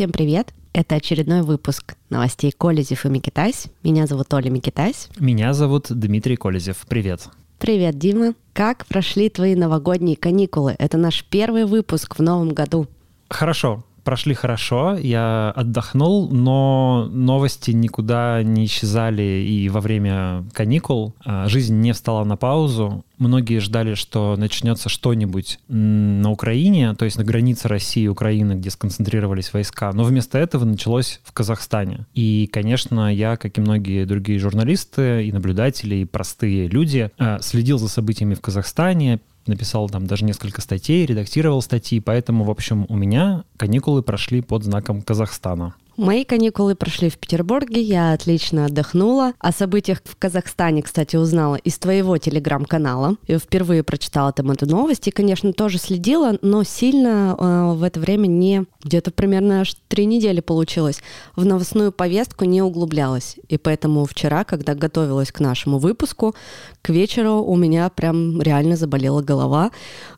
Всем привет! Это очередной выпуск новостей Колезев и Микитась. Меня зовут Оля Микитась. Меня зовут Дмитрий Колезев. Привет. Привет, Дима. Как прошли твои новогодние каникулы? Это наш первый выпуск в новом году. Хорошо прошли хорошо, я отдохнул, но новости никуда не исчезали и во время каникул. А, жизнь не встала на паузу. Многие ждали, что начнется что-нибудь на Украине, то есть на границе России и Украины, где сконцентрировались войска. Но вместо этого началось в Казахстане. И, конечно, я, как и многие другие журналисты и наблюдатели, и простые люди, а, следил за событиями в Казахстане, написал там даже несколько статей, редактировал статьи, поэтому, в общем, у меня каникулы прошли под знаком Казахстана. Мои каникулы прошли в Петербурге, я отлично отдохнула. О событиях в Казахстане, кстати, узнала из твоего телеграм-канала. Я впервые прочитала там эту новость и, конечно, тоже следила, но сильно э, в это время не... Где-то примерно аж три недели получилось. В новостную повестку не углублялась. И поэтому вчера, когда готовилась к нашему выпуску, к вечеру у меня прям реально заболела голова.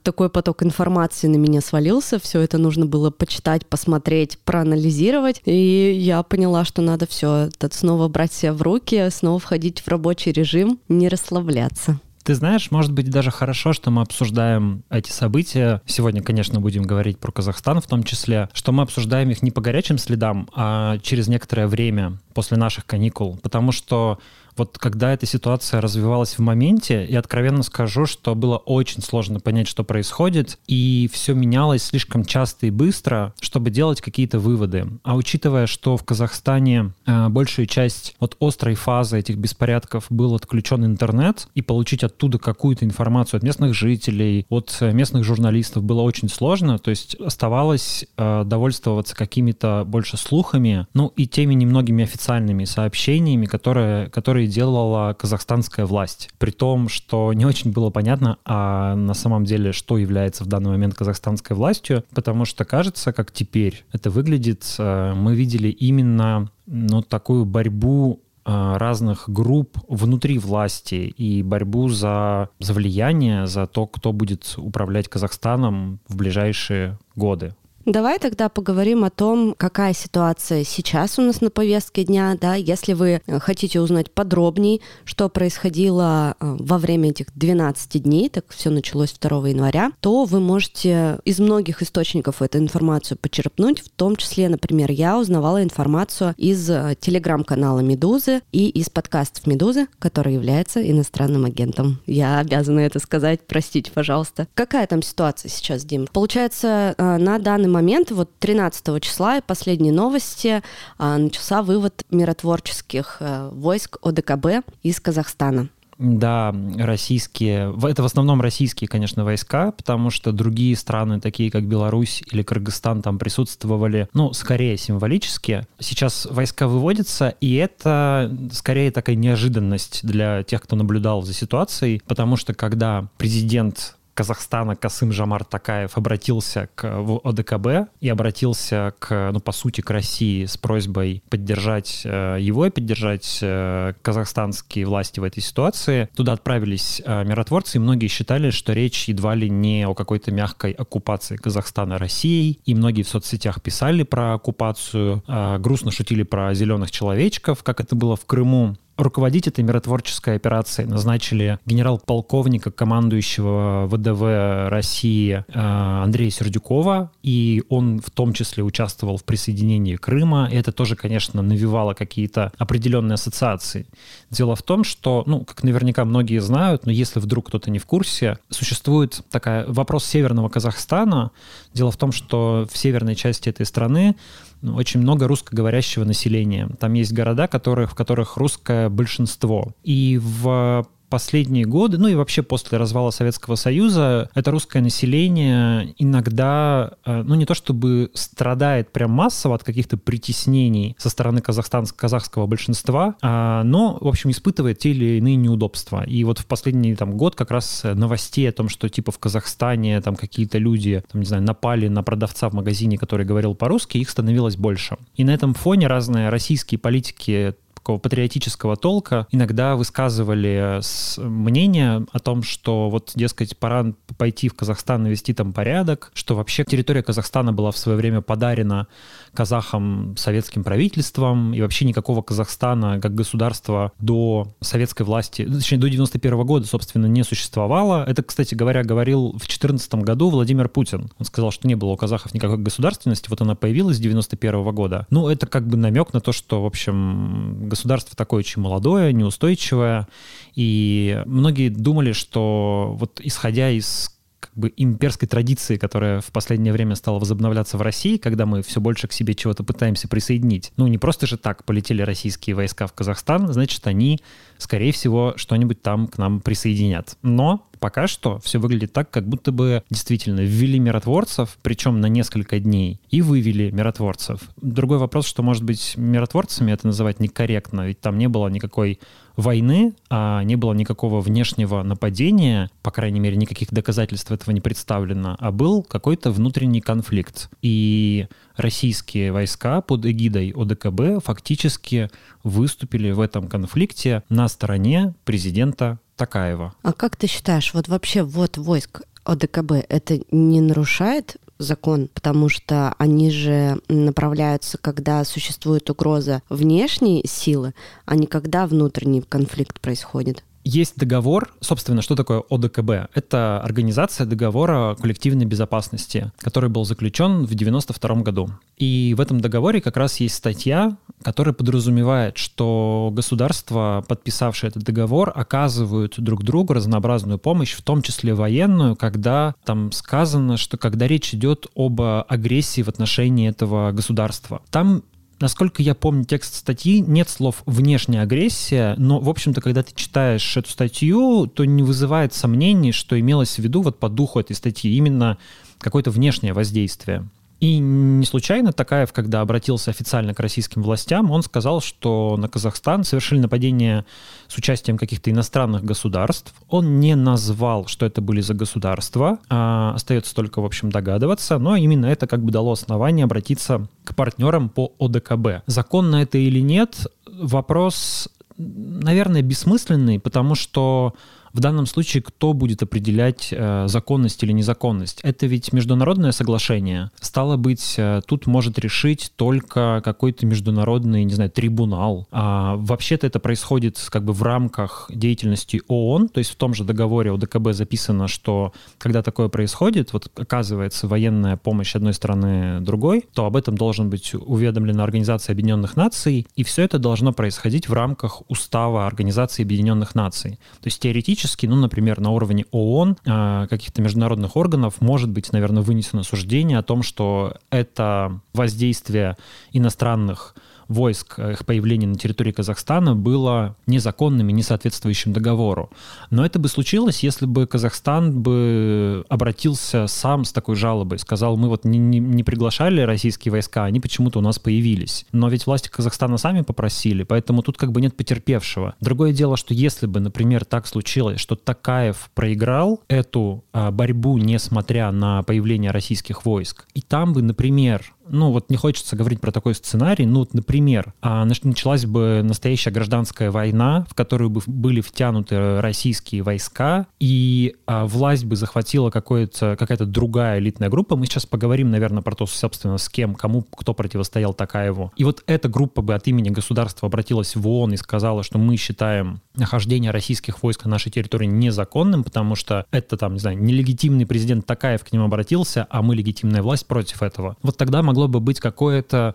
Такой поток информации на меня свалился. Все это нужно было почитать, посмотреть, проанализировать. И и я поняла, что надо все снова брать себя в руки, снова входить в рабочий режим, не расслабляться. Ты знаешь, может быть, даже хорошо, что мы обсуждаем эти события. Сегодня, конечно, будем говорить про Казахстан в том числе, что мы обсуждаем их не по горячим следам, а через некоторое время после наших каникул. Потому что вот когда эта ситуация развивалась в моменте, я откровенно скажу, что было очень сложно понять, что происходит, и все менялось слишком часто и быстро, чтобы делать какие-то выводы. А учитывая, что в Казахстане э, большая часть вот острой фазы этих беспорядков был отключен интернет, и получить оттуда какую-то информацию от местных жителей, от местных журналистов было очень сложно, то есть оставалось э, довольствоваться какими-то больше слухами, ну и теми немногими официальными сообщениями, которые, которые которые делала казахстанская власть. При том, что не очень было понятно, а на самом деле, что является в данный момент казахстанской властью, потому что кажется, как теперь это выглядит, э, мы видели именно ну, такую борьбу э, разных групп внутри власти и борьбу за, за влияние, за то, кто будет управлять Казахстаном в ближайшие годы. Давай тогда поговорим о том, какая ситуация сейчас у нас на повестке дня, да, если вы э, хотите узнать подробнее, что происходило э, во время этих 12 дней, так все началось 2 января, то вы можете из многих источников эту информацию почерпнуть, в том числе, например, я узнавала информацию из э, телеграм-канала «Медузы» и из подкастов «Медузы», который является иностранным агентом. Я обязана это сказать, простите, пожалуйста. Какая там ситуация сейчас, Дим? Получается, на данный момент, вот 13 числа, и последние новости, а, начался вывод миротворческих э, войск ОДКБ из Казахстана. Да, российские, это в основном российские, конечно, войска, потому что другие страны, такие как Беларусь или Кыргызстан, там присутствовали, ну, скорее символически. Сейчас войска выводятся, и это скорее такая неожиданность для тех, кто наблюдал за ситуацией, потому что когда президент Казахстана Касым Жамар Такаев обратился к ОДКБ и обратился к, ну, по сути, к России с просьбой поддержать э, его и поддержать э, казахстанские власти в этой ситуации. Туда отправились э, миротворцы, и многие считали, что речь едва ли не о какой-то мягкой оккупации Казахстана Россией, и многие в соцсетях писали про оккупацию, грустно шутили про зеленых человечков, как это было в Крыму. Руководить этой миротворческой операцией назначили генерал-полковника, командующего ВДВ России э, Андрея Сердюкова, и он в том числе участвовал в присоединении Крыма. И это тоже, конечно, навевало какие-то определенные ассоциации. Дело в том, что, ну, как наверняка многие знают, но если вдруг кто-то не в курсе, существует такая вопрос северного Казахстана. Дело в том, что в северной части этой страны очень много русскоговорящего населения. Там есть города, которых, в которых русское большинство. И в последние годы, ну и вообще после развала Советского Союза, это русское население иногда, э, ну не то чтобы страдает прям массово от каких-то притеснений со стороны казахстанского казахского большинства, а, но, в общем, испытывает те или иные неудобства. И вот в последний там, год как раз новостей о том, что типа в Казахстане там какие-то люди, там, не знаю, напали на продавца в магазине, который говорил по-русски, их становилось больше. И на этом фоне разные российские политики такого патриотического толка иногда высказывали мнение о том, что вот, дескать, пора пойти в Казахстан навести там порядок, что вообще территория Казахстана была в свое время подарена казахам советским правительством, и вообще никакого Казахстана как государства до советской власти, ну, точнее, до 91 -го года, собственно, не существовало. Это, кстати говоря, говорил в 2014 году Владимир Путин. Он сказал, что не было у казахов никакой государственности, вот она появилась с 91 -го года. Ну, это как бы намек на то, что, в общем, государство такое очень молодое, неустойчивое, и многие думали, что вот исходя из как бы имперской традиции, которая в последнее время стала возобновляться в России, когда мы все больше к себе чего-то пытаемся присоединить. Ну, не просто же так полетели российские войска в Казахстан, значит, они, скорее всего, что-нибудь там к нам присоединят. Но пока что все выглядит так, как будто бы действительно ввели миротворцев, причем на несколько дней, и вывели миротворцев. Другой вопрос, что, может быть, миротворцами это называть некорректно, ведь там не было никакой войны, а не было никакого внешнего нападения, по крайней мере, никаких доказательств этого не представлено, а был какой-то внутренний конфликт. И российские войска под эгидой ОДКБ фактически выступили в этом конфликте на стороне президента Такаева. А как ты считаешь, вот вообще вот войск ОДКБ это не нарушает закон, потому что они же направляются, когда существует угроза внешней силы, а не когда внутренний конфликт происходит. Есть договор, собственно, что такое ОДКБ? Это организация договора коллективной безопасности, который был заключен в 1992 году. И в этом договоре как раз есть статья, которая подразумевает, что государства, подписавшие этот договор, оказывают друг другу разнообразную помощь, в том числе военную, когда там сказано, что когда речь идет об агрессии в отношении этого государства. Там Насколько я помню текст статьи, нет слов «внешняя агрессия», но, в общем-то, когда ты читаешь эту статью, то не вызывает сомнений, что имелось в виду вот по духу этой статьи именно какое-то внешнее воздействие. И не случайно Такаев, когда обратился официально к российским властям, он сказал, что на Казахстан совершили нападение с участием каких-то иностранных государств. Он не назвал, что это были за государства. А остается только, в общем, догадываться. Но именно это как бы дало основание обратиться к партнерам по ОДКБ. Законно это или нет, вопрос, наверное, бессмысленный, потому что в данном случае кто будет определять э, законность или незаконность? Это ведь международное соглашение. Стало быть, э, тут может решить только какой-то международный, не знаю, трибунал. А вообще-то это происходит как бы в рамках деятельности ООН, то есть в том же договоре ОДКБ записано, что когда такое происходит, вот оказывается военная помощь одной страны другой, то об этом должен быть уведомлена Организация Объединенных Наций, и все это должно происходить в рамках устава Организации Объединенных Наций. То есть теоретически теоретически, ну, например, на уровне ООН, а, каких-то международных органов, может быть, наверное, вынесено суждение о том, что это воздействие иностранных войск, э, их появление на территории Казахстана было незаконным и не соответствующим договору. Но это бы случилось, если бы Казахстан бы обратился сам с такой жалобой, сказал, мы вот не, не, не приглашали российские войска, они почему-то у нас появились. Но ведь власти Казахстана сами попросили, поэтому тут как бы нет потерпевшего. Другое дело, что если бы, например, так случилось, что Такаев проиграл эту а, борьбу, несмотря на появление российских войск, и там бы, например, ну вот не хочется говорить про такой сценарий, ну вот, например, а, началась бы настоящая гражданская война, в которую бы были втянуты российские войска, и а, власть бы захватила какая-то другая элитная группа. Мы сейчас поговорим, наверное, про то, собственно, с кем, кому, кто противостоял Такаеву. И вот эта группа бы от имени государства обратилась в ООН и сказала, что мы считаем нахождение российских войск на нашей территории незаконным, потому что это там, не знаю, нелегитимный президент Такаев к ним обратился, а мы легитимная власть против этого. Вот тогда могло бы быть какое-то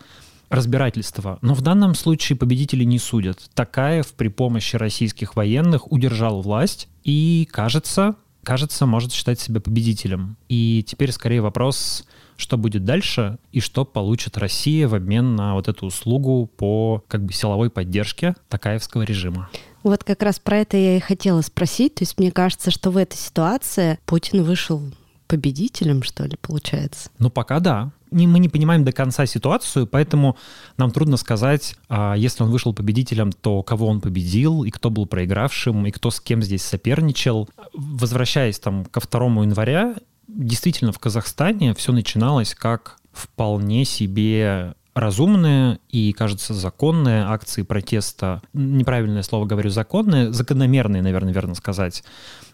разбирательство. Но в данном случае победители не судят. Такаев при помощи российских военных удержал власть и, кажется, кажется, может считать себя победителем. И теперь скорее вопрос, что будет дальше и что получит Россия в обмен на вот эту услугу по как бы силовой поддержке Такаевского режима. Вот как раз про это я и хотела спросить. То есть мне кажется, что в этой ситуации Путин вышел победителем, что ли, получается? Ну, пока да. Не, мы не понимаем до конца ситуацию, поэтому нам трудно сказать, а если он вышел победителем, то кого он победил, и кто был проигравшим, и кто с кем здесь соперничал. Возвращаясь там ко 2 января, действительно в Казахстане все начиналось как вполне себе разумные и, кажется, законные акции протеста, неправильное слово говорю, законные, закономерные, наверное, верно сказать,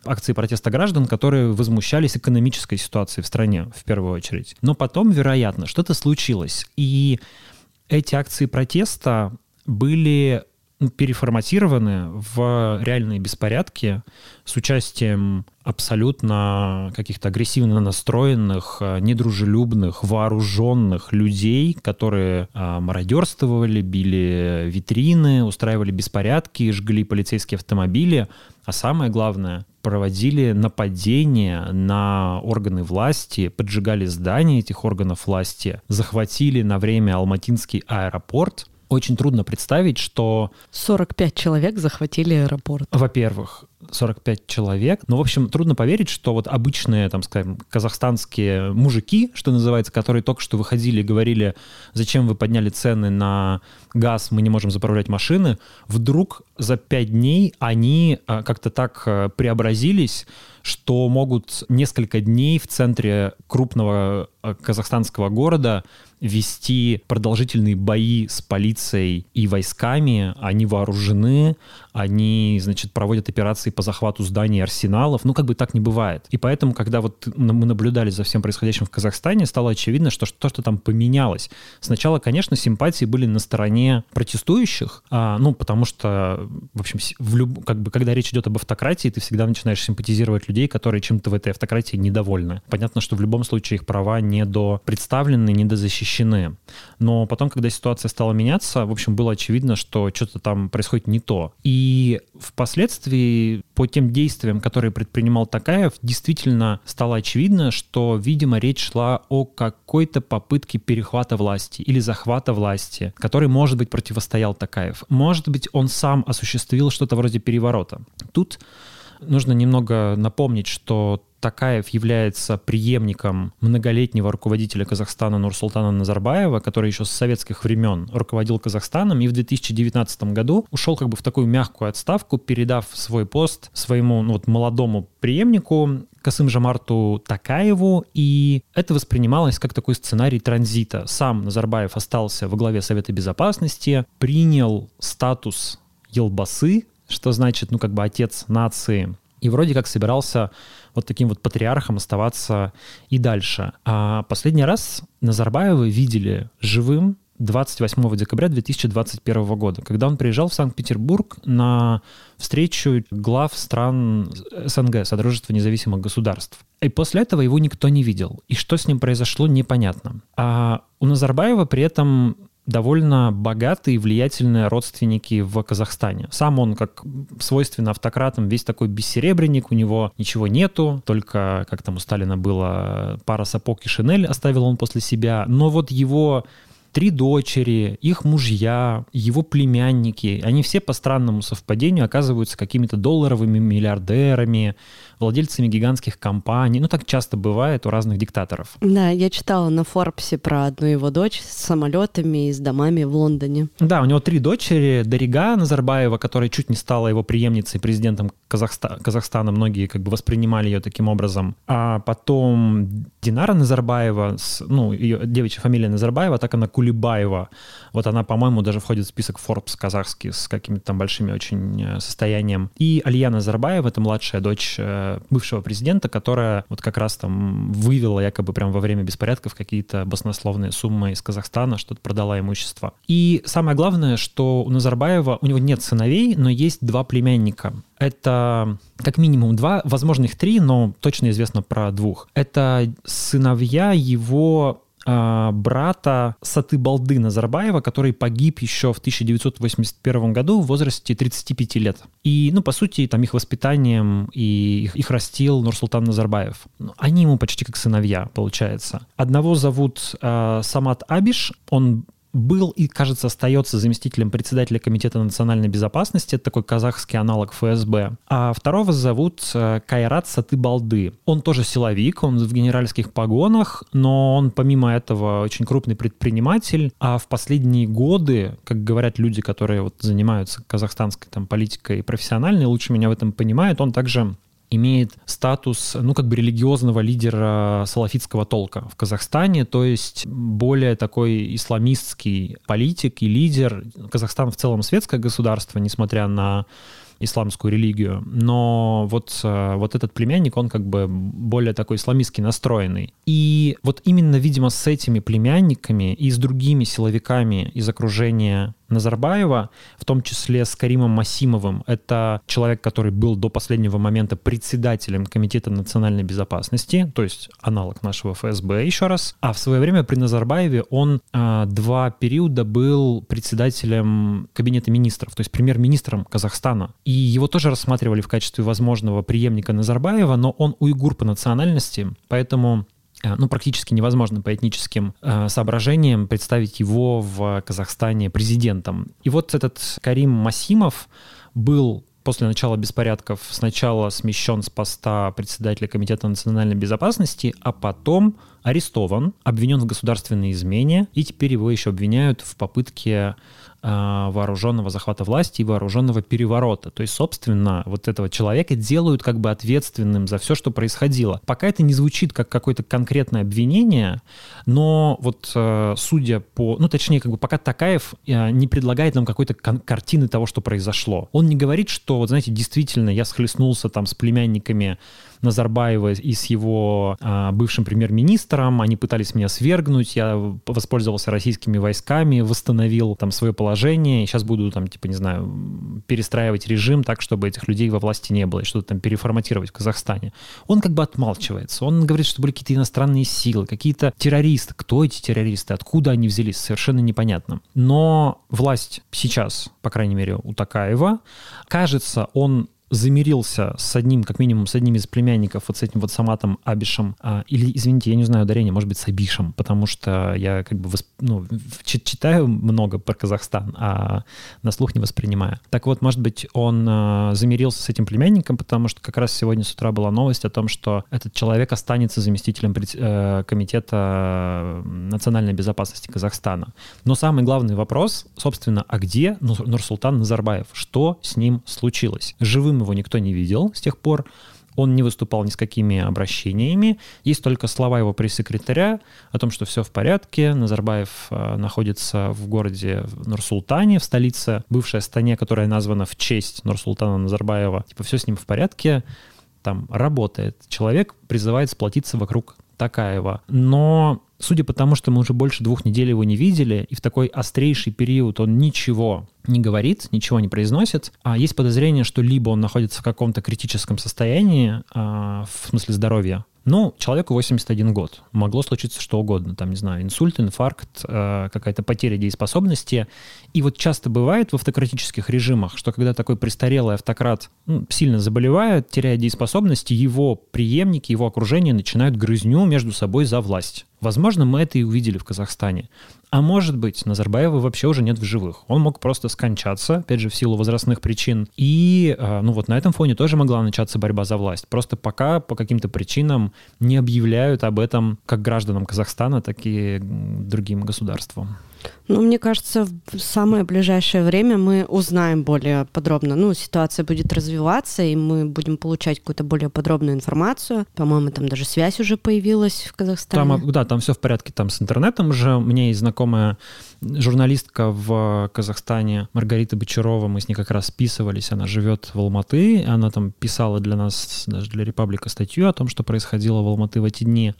акции протеста граждан, которые возмущались экономической ситуацией в стране, в первую очередь. Но потом, вероятно, что-то случилось. И эти акции протеста были переформатированы в реальные беспорядки с участием абсолютно каких-то агрессивно настроенных, э, недружелюбных, вооруженных людей, которые а, мародерствовали, били витрины, устраивали беспорядки, жгли полицейские автомобили, а самое главное, проводили нападения на органы власти, поджигали здания этих органов власти, захватили на время Алматинский аэропорт, очень трудно представить, что... 45 человек захватили аэропорт. Во-первых, 45 человек. Ну, в общем, трудно поверить, что вот обычные, там, скажем, казахстанские мужики, что называется, которые только что выходили и говорили, зачем вы подняли цены на газ, мы не можем заправлять машины, вдруг за 5 дней они а, как-то так а, преобразились, что могут несколько дней в центре крупного казахстанского города вести продолжительные бои с полицией и войсками. Они вооружены, они, значит, проводят операции по захвату зданий и арсеналов. Ну, как бы так не бывает. И поэтому, когда вот мы наблюдали за всем происходящим в Казахстане, стало очевидно, что то, что там поменялось. Сначала, конечно, симпатии были на стороне протестующих, а, ну, потому что, в общем, в люб... как бы, когда речь идет об автократии, ты всегда начинаешь симпатизировать людей, которые чем-то в этой автократии недовольны. Понятно, что в любом случае их права недопредставлены, недозащищены. Но потом, когда ситуация стала меняться, в общем, было очевидно, что что-то там происходит не то. И впоследствии по тем действиям, которые предпринимал Такаев, действительно стало очевидно, что, видимо, речь шла о какой-то попытке перехвата власти или захвата власти, который, может быть, противостоял Такаев. Может быть, он сам осуществил что-то вроде переворота. Тут нужно немного напомнить, что Такаев является преемником многолетнего руководителя Казахстана Нурсултана Назарбаева, который еще с советских времен руководил Казахстаном и в 2019 году ушел как бы в такую мягкую отставку, передав свой пост своему ну, вот, молодому преемнику Касым Жамарту Такаеву, и это воспринималось как такой сценарий транзита. Сам Назарбаев остался во главе Совета Безопасности, принял статус Елбасы, что значит, ну, как бы отец нации, и вроде как собирался вот таким вот патриархом оставаться и дальше. А последний раз Назарбаева видели живым 28 декабря 2021 года, когда он приезжал в Санкт-Петербург на встречу глав стран СНГ, Содружества независимых государств. И после этого его никто не видел. И что с ним произошло, непонятно. А у Назарбаева при этом довольно богатые и влиятельные родственники в Казахстане. Сам он, как свойственно автократам, весь такой бессеребренник, у него ничего нету, только, как там у Сталина было, пара сапог и шинель оставил он после себя. Но вот его три дочери, их мужья, его племянники, они все по странному совпадению оказываются какими-то долларовыми миллиардерами, владельцами гигантских компаний. Ну, так часто бывает у разных диктаторов. Да, я читала на Форбсе про одну его дочь с самолетами и с домами в Лондоне. Да, у него три дочери. Дарига Назарбаева, которая чуть не стала его преемницей, президентом Казахста... Казахстана. Многие как бы воспринимали ее таким образом. А потом Динара Назарбаева, с, ну, ее девичья фамилия Назарбаева, так она Кулибаева. Вот она, по-моему, даже входит в список Forbes казахский с какими-то там большими очень э, состоянием. И Алия Назарбаева, это младшая дочь э, бывшего президента, которая вот как раз там вывела якобы прям во время беспорядков какие-то баснословные суммы из Казахстана, что-то продала имущество. И самое главное, что у Назарбаева, у него нет сыновей, но есть два племянника. Это как минимум два, возможно их три, но точно известно про двух. Это сыновья его а, брата Сатыбалды Назарбаева, который погиб еще в 1981 году в возрасте 35 лет. И, ну, по сути, там их воспитанием и их, их растил Нурсултан Назарбаев. Ну, они ему почти как сыновья, получается. Одного зовут э, Самат Абиш, он был и, кажется, остается заместителем председателя Комитета национальной безопасности, это такой казахский аналог ФСБ. А второго зовут э, Кайрат Сатыбалды. Он тоже силовик, он в генеральских погонах, но он помимо этого очень крупный предприниматель, а в последние годы, как говорят люди, которые вот занимаются казахстанской там политикой профессионально, лучше меня в этом понимают, он также имеет статус, ну, как бы религиозного лидера салафитского толка в Казахстане, то есть более такой исламистский политик и лидер. Казахстан в целом светское государство, несмотря на исламскую религию, но вот, э, вот этот племянник, он как бы более такой исламистски настроенный. И вот именно, видимо, с этими племянниками и с другими силовиками из окружения Назарбаева, в том числе с Каримом Масимовым. Это человек, который был до последнего момента председателем Комитета национальной безопасности, то есть аналог нашего ФСБ еще раз. А в свое время при Назарбаеве он а, два периода был председателем Кабинета министров, то есть премьер-министром Казахстана. И его тоже рассматривали в качестве возможного преемника Назарбаева, но он уйгур по национальности, поэтому Э, ну, практически невозможно по этническим э, соображениям представить его в Казахстане президентом. И вот этот Карим Масимов был после начала беспорядков сначала смещен с поста председателя Комитета национальной безопасности, а потом арестован, обвинен в государственной измене, и теперь его еще обвиняют в попытке вооруженного захвата власти и вооруженного переворота. То есть, собственно, вот этого человека делают как бы ответственным за все, что происходило. Пока это не звучит как какое-то конкретное обвинение, но вот э, судя по... Ну, точнее, как бы пока Такаев э, не предлагает нам какой-то картины того, что произошло. Он не говорит, что, вот знаете, действительно, я схлестнулся там с племянниками Назарбаева и с его а, бывшим премьер-министром. Они пытались меня свергнуть. Я воспользовался российскими войсками, восстановил там свое положение. Сейчас буду там, типа, не знаю, перестраивать режим так, чтобы этих людей во власти не было, и что-то там переформатировать в Казахстане. Он как бы отмалчивается. Он говорит, что были какие-то иностранные силы, какие-то террористы. Кто эти террористы? Откуда они взялись? Совершенно непонятно. Но власть сейчас, по крайней мере, у Такаева, кажется, он замирился с одним, как минимум, с одним из племянников, вот с этим вот Саматом Абишем, а, или, извините, я не знаю ударение, может быть, с Абишем, потому что я как бы восп... ну, читаю много про Казахстан, а на слух не воспринимаю. Так вот, может быть, он а, замирился с этим племянником, потому что как раз сегодня с утра была новость о том, что этот человек останется заместителем пред... э, комитета национальной безопасности Казахстана. Но самый главный вопрос, собственно, а где Нурсултан Назарбаев? Что с ним случилось? Живым его никто не видел с тех пор. Он не выступал ни с какими обращениями. Есть только слова его пресс-секретаря о том, что все в порядке. Назарбаев э, находится в городе Нур-Султане, в столице бывшей Астане, которая названа в честь Нур-Султана Назарбаева. Типа все с ним в порядке, там работает. Человек призывает сплотиться вокруг Такаева. Но судя по тому, что мы уже больше двух недель его не видели, и в такой острейший период он ничего не говорит, ничего не произносит, а есть подозрение, что либо он находится в каком-то критическом состоянии, а, в смысле здоровья, ну, человеку 81 год. Могло случиться что угодно. Там, не знаю, инсульт, инфаркт, э, какая-то потеря дееспособности. И вот часто бывает в автократических режимах, что когда такой престарелый автократ ну, сильно заболевает, теряет дееспособности, его преемники, его окружение начинают грызню между собой за власть. Возможно, мы это и увидели в Казахстане. А может быть, Назарбаева вообще уже нет в живых. Он мог просто скончаться, опять же, в силу возрастных причин. И, а, ну вот на этом фоне тоже могла начаться борьба за власть. Просто пока по каким-то причинам не объявляют об этом как гражданам Казахстана, так и другим государствам. Ну, мне кажется, в самое ближайшее время мы узнаем более подробно. Ну, ситуация будет развиваться, и мы будем получать какую-то более подробную информацию. По-моему, там даже связь уже появилась в Казахстане. Там, да, там все в порядке там с интернетом уже. У меня есть знакомая журналистка в Казахстане, Маргарита Бочарова, мы с ней как раз списывались, она живет в Алматы, она там писала для нас, даже для Репаблика, статью о том, что происходило в Алматы в эти дни.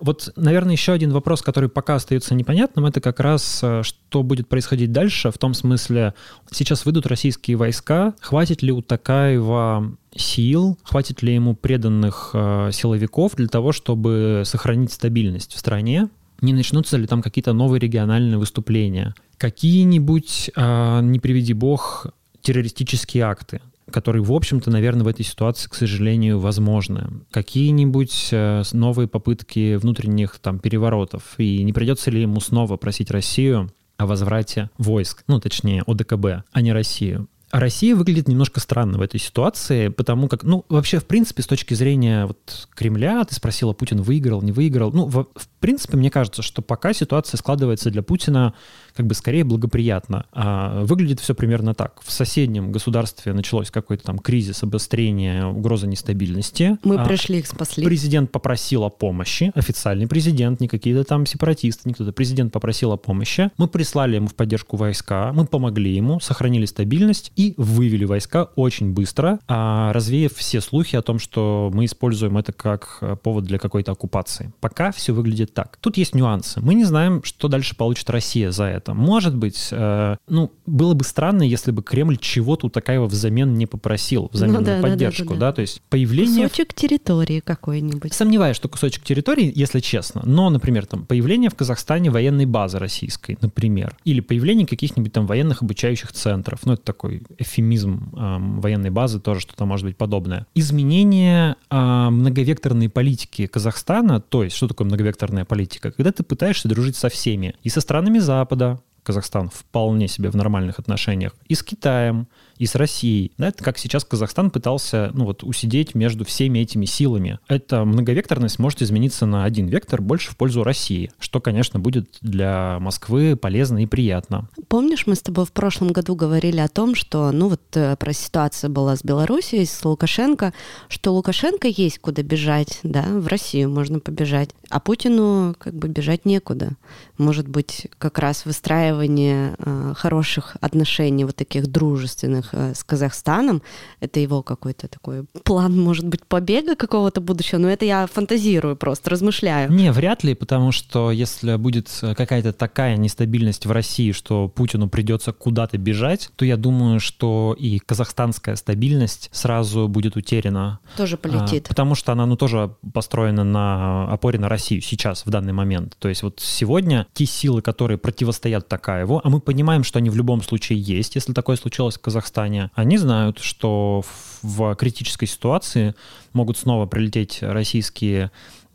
Вот, наверное, еще один вопрос, который пока остается непонятным, это как раз, э, что будет происходить дальше, в том смысле, сейчас выйдут российские войска, хватит ли у Такаева сил, хватит ли ему преданных э, силовиков для того, чтобы сохранить стабильность в стране, не начнутся ли там какие-то новые региональные выступления, какие-нибудь, э, не приведи бог, террористические акты которые, в общем-то, наверное, в этой ситуации, к сожалению, возможны. Какие-нибудь э, новые попытки внутренних там переворотов, и не придется ли ему снова просить Россию о возврате войск, ну, точнее, ОДКБ, а не Россию. А Россия выглядит немножко странно в этой ситуации, потому как, ну, вообще, в принципе, с точки зрения вот Кремля, ты спросила, Путин выиграл, не выиграл, ну, в, в принципе, мне кажется, что пока ситуация складывается для Путина как бы скорее благоприятно. А выглядит все примерно так. В соседнем государстве началось какой-то там кризис, обострение, угроза нестабильности. Мы а пришли, их спасли. Президент попросил о помощи, официальный президент, не какие-то там сепаратисты, не кто-то. Президент попросил о помощи. Мы прислали ему в поддержку войска, мы помогли ему, сохранили стабильность и вывели войска очень быстро, а развеяв все слухи о том, что мы используем это как э, повод для какой-то оккупации. Пока все выглядит так. Тут есть нюансы. Мы не знаем, что дальше получит Россия за это. Может быть, э, ну, было бы странно, если бы Кремль чего-то у Такаева взамен не попросил, взамен ну, да, на поддержку, да, да, да, да. То есть появление... Кусочек территории какой-нибудь. Сомневаюсь, что кусочек территории, если честно. Но, например, там появление в Казахстане военной базы российской, например, или появление каких-нибудь там военных обучающих центров. Ну, это такой эфемизм э, военной базы, тоже что-то может быть подобное. Изменение э, многовекторной политики Казахстана, то есть что такое многовекторная политика? Когда ты пытаешься дружить со всеми, и со странами Запада, Казахстан вполне себе в нормальных отношениях, и с Китаем, и с Россией. Да, это как сейчас Казахстан пытался ну, вот, усидеть между всеми этими силами. Эта многовекторность может измениться на один вектор больше в пользу России, что, конечно, будет для Москвы полезно и приятно. Помнишь, мы с тобой в прошлом году говорили о том, что, ну вот э, про ситуацию была с Белоруссией, с Лукашенко, что Лукашенко есть куда бежать, да, в Россию можно побежать, а Путину как бы бежать некуда. Может быть, как раз выстраивание э, хороших отношений, вот таких дружественных Э, с Казахстаном. Это его какой-то такой план, может быть, побега какого-то будущего. Но это я фантазирую просто, размышляю. Не, вряд ли, потому что если будет какая-то такая нестабильность в России, что Путину придется куда-то бежать, то я думаю, что и казахстанская стабильность сразу будет утеряна. Тоже полетит. А, потому что она, ну, тоже построена на опоре на Россию сейчас, в данный момент. То есть вот сегодня те силы, которые противостоят Такаеву, а мы понимаем, что они в любом случае есть, если такое случилось в Казахстане, Казахстане, они знают, что в критической ситуации могут снова прилететь российские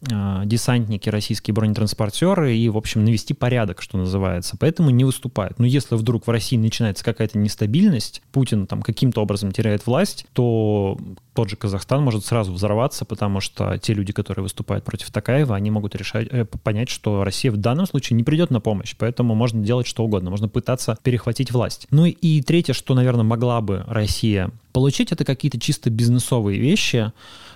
десантники, российские бронетранспортеры и, в общем, навести порядок, что называется. Поэтому не выступают. Но если вдруг в России начинается какая-то нестабильность, Путин там каким-то образом теряет власть, то тот же Казахстан может сразу взорваться, потому что те люди, которые выступают против Такаева, они могут решать, э, понять, что Россия в данном случае не придет на помощь, поэтому можно делать что угодно, можно пытаться перехватить власть. Ну и третье, что, наверное, могла бы Россия получить, это какие-то чисто бизнесовые вещи,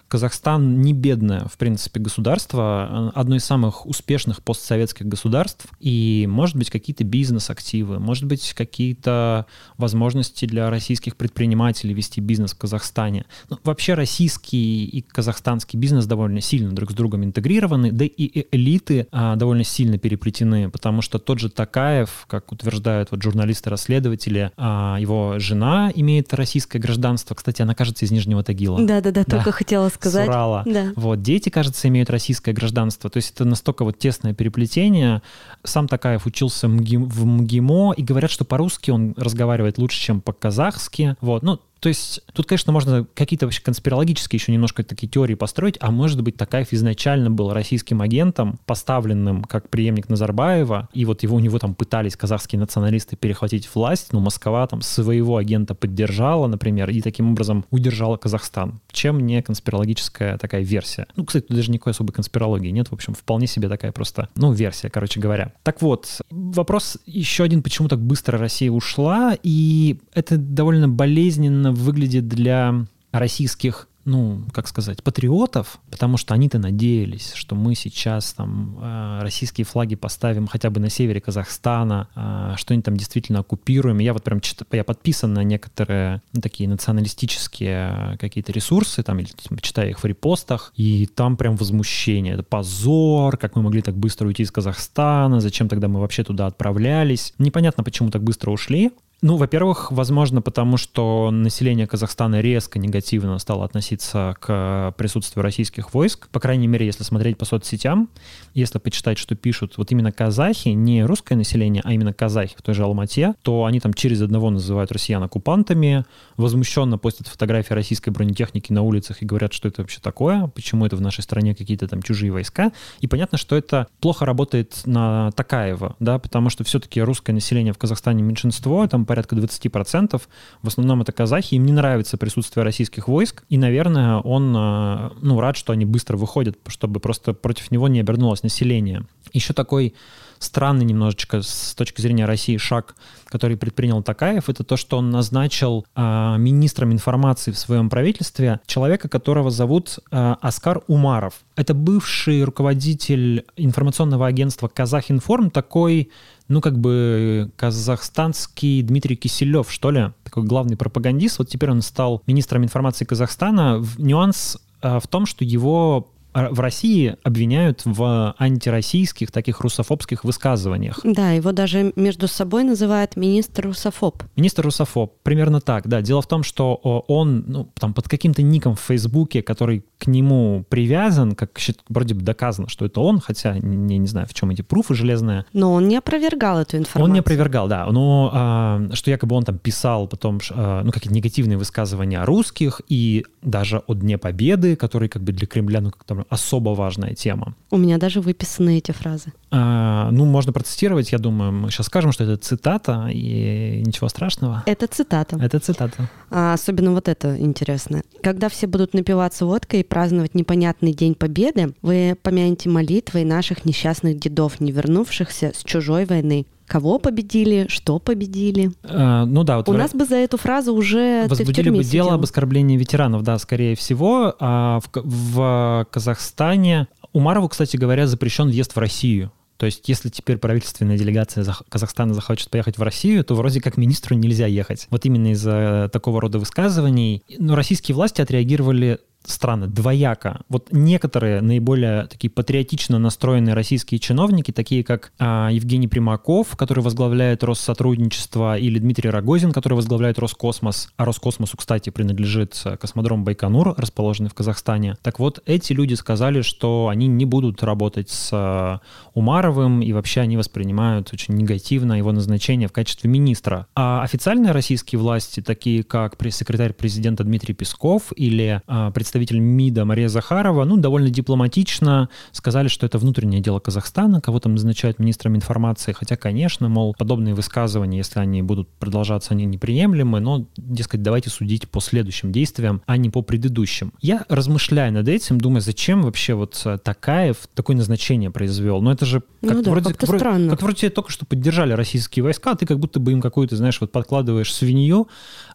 Казахстан не бедное, в принципе, государство, одно из самых успешных постсоветских государств, и, может быть, какие-то бизнес-активы, может быть, какие-то возможности для российских предпринимателей вести бизнес в Казахстане. Ну, вообще российский и казахстанский бизнес довольно сильно друг с другом интегрированы, да и элиты а, довольно сильно переплетены, потому что тот же Такаев, как утверждают вот журналисты-расследователи, а, его жена имеет российское гражданство. Кстати, она, кажется, из Нижнего Тагила. Да-да-да, только хотела сказать. С Урала. Да. Вот, дети, кажется, имеют российское гражданство. То есть это настолько вот тесное переплетение. Сам Такаев учился в МГИМО, и говорят, что по-русски он разговаривает лучше, чем по-казахски. Вот, ну, то есть тут, конечно, можно какие-то вообще конспирологические еще немножко такие теории построить, а может быть Такаев изначально был российским агентом, поставленным как преемник Назарбаева, и вот его у него там пытались казахские националисты перехватить власть, но Москва там своего агента поддержала, например, и таким образом удержала Казахстан. Чем не конспирологическая такая версия? Ну, кстати, тут даже никакой особой конспирологии нет, в общем, вполне себе такая просто, ну, версия, короче говоря. Так вот, вопрос еще один, почему так быстро Россия ушла, и это довольно болезненно выглядит для российских ну, как сказать, патриотов, потому что они-то надеялись, что мы сейчас там э, российские флаги поставим хотя бы на севере Казахстана, э, что-нибудь там действительно оккупируем. Я вот прям я подписан на некоторые ну, такие националистические какие-то ресурсы, там, или типа, читаю их в репостах, и там прям возмущение. Это позор, как мы могли так быстро уйти из Казахстана, зачем тогда мы вообще туда отправлялись. Непонятно, почему так быстро ушли. Ну, во-первых, возможно, потому что население Казахстана резко негативно стало относиться к присутствию российских войск, по крайней мере, если смотреть по соцсетям, если почитать, что пишут вот именно казахи, не русское население, а именно казахи в той же Алмате, то они там через одного называют россиян оккупантами, возмущенно постят фотографии российской бронетехники на улицах и говорят, что это вообще такое, почему это в нашей стране какие-то там чужие войска. И понятно, что это плохо работает на Такаева, да, потому что все-таки русское население в Казахстане меньшинство, там порядка 20%. В основном это казахи, им не нравится присутствие российских войск, и, наверное, он э, ну, рад, что они быстро выходят, чтобы просто против него не обернулось население. Еще такой странный немножечко с точки зрения России шаг, который предпринял Такаев, это то, что он назначил э, министром информации в своем правительстве человека, которого зовут э, Оскар Умаров. Это бывший руководитель информационного агентства Казахинформ, такой ну, как бы казахстанский Дмитрий Киселев, что ли, такой главный пропагандист. Вот теперь он стал министром информации Казахстана. Нюанс в том, что его а в России обвиняют в антироссийских, таких русофобских высказываниях. Да, его даже между собой называют министр русофоб. Министр русофоб, примерно так, да. Дело в том, что он ну, там, под каким-то ником в Фейсбуке, который к нему привязан, как вроде бы доказано, что это он, хотя не, не знаю, в чем эти пруфы железные. Но он не опровергал эту информацию. Он не опровергал, да. Но а, что якобы он там писал потом, а, ну, какие-то негативные высказывания о русских и даже о Дне Победы, который как бы для Кремля, ну, как там особо важная тема. У меня даже выписаны эти фразы. А, ну, можно процитировать, я думаю. Мы сейчас скажем, что это цитата, и ничего страшного. Это цитата. Это цитата. А, особенно вот это интересно. Когда все будут напиваться водкой и праздновать непонятный День Победы, вы помянете молитвой наших несчастных дедов, не вернувшихся с чужой войны. Кого победили, что победили. А, ну да. Вот У в... нас бы за эту фразу уже Возбудили бы дело об оскорблении ветеранов, да, скорее всего. А в, в Казахстане Умарову, кстати говоря, запрещен въезд в Россию. То есть, если теперь правительственная делегация Казахстана захочет поехать в Россию, то вроде как министру нельзя ехать. Вот именно из-за такого рода высказываний. Но российские власти отреагировали странно, двояко. Вот некоторые наиболее такие патриотично настроенные российские чиновники, такие как а, Евгений Примаков, который возглавляет Россотрудничество, или Дмитрий Рогозин, который возглавляет Роскосмос, а Роскосмосу, кстати, принадлежит космодром Байконур, расположенный в Казахстане. Так вот, эти люди сказали, что они не будут работать с а, Умаровым, и вообще они воспринимают очень негативно его назначение в качестве министра. А официальные российские власти, такие как пресс-секретарь президента Дмитрий Песков или а, представитель представитель МИДа Мария Захарова, ну, довольно дипломатично сказали, что это внутреннее дело Казахстана, кого там назначают министром информации, хотя, конечно, мол, подобные высказывания, если они будут продолжаться, они неприемлемы, но, дескать, давайте судить по следующим действиям, а не по предыдущим. Я размышляю над этим, думаю, зачем вообще вот э, Такаев такое назначение произвел? Ну, это же как ну, да, вроде, как, вроде, странно. как вроде только что поддержали российские войска, а ты как будто бы им какую-то, знаешь, вот подкладываешь свинью,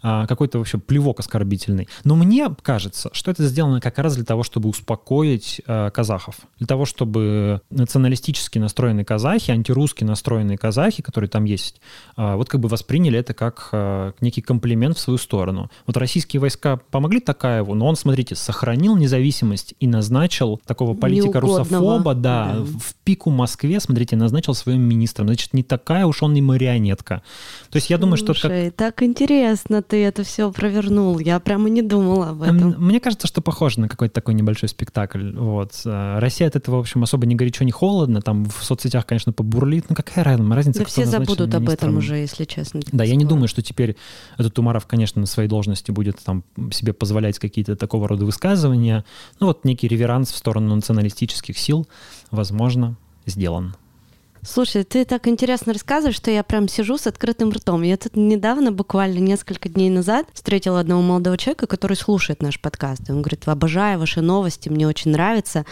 а, какой-то вообще плевок оскорбительный. Но мне кажется, что это сделано как раз для того, чтобы успокоить э, казахов. Для того, чтобы националистически настроенные казахи, антирусски настроенные казахи, которые там есть, э, вот как бы восприняли это как э, некий комплимент в свою сторону. Вот российские войска помогли Такаеву, но он, смотрите, сохранил независимость и назначил такого политика русофоба, да, да, в пику Москве, смотрите, назначил своим министром. Значит, не такая уж он и марионетка. То есть я думаю, Слушай, что... Как... так интересно ты это все провернул. Я прямо не думала об этом. Мне кажется, что похоже на какой-то такой небольшой спектакль. Вот. Э, Россия от этого, в общем, особо не горячо, не холодно. Там в соцсетях, конечно, побурлит. Ну какая разница? Да все забудут об этом уже, если честно. Да, я не думаю, что теперь этот Умаров, конечно, на своей должности будет там себе позволять какие-то такого рода высказывания. Ну вот некий реверанс в сторону националистических сил, возможно, сделан. Слушай, ты так интересно рассказываешь, что я прям сижу с открытым ртом. Я тут недавно, буквально несколько дней назад, встретила одного молодого человека, который слушает наш подкаст. И он говорит, обожаю ваши новости, мне очень нравится,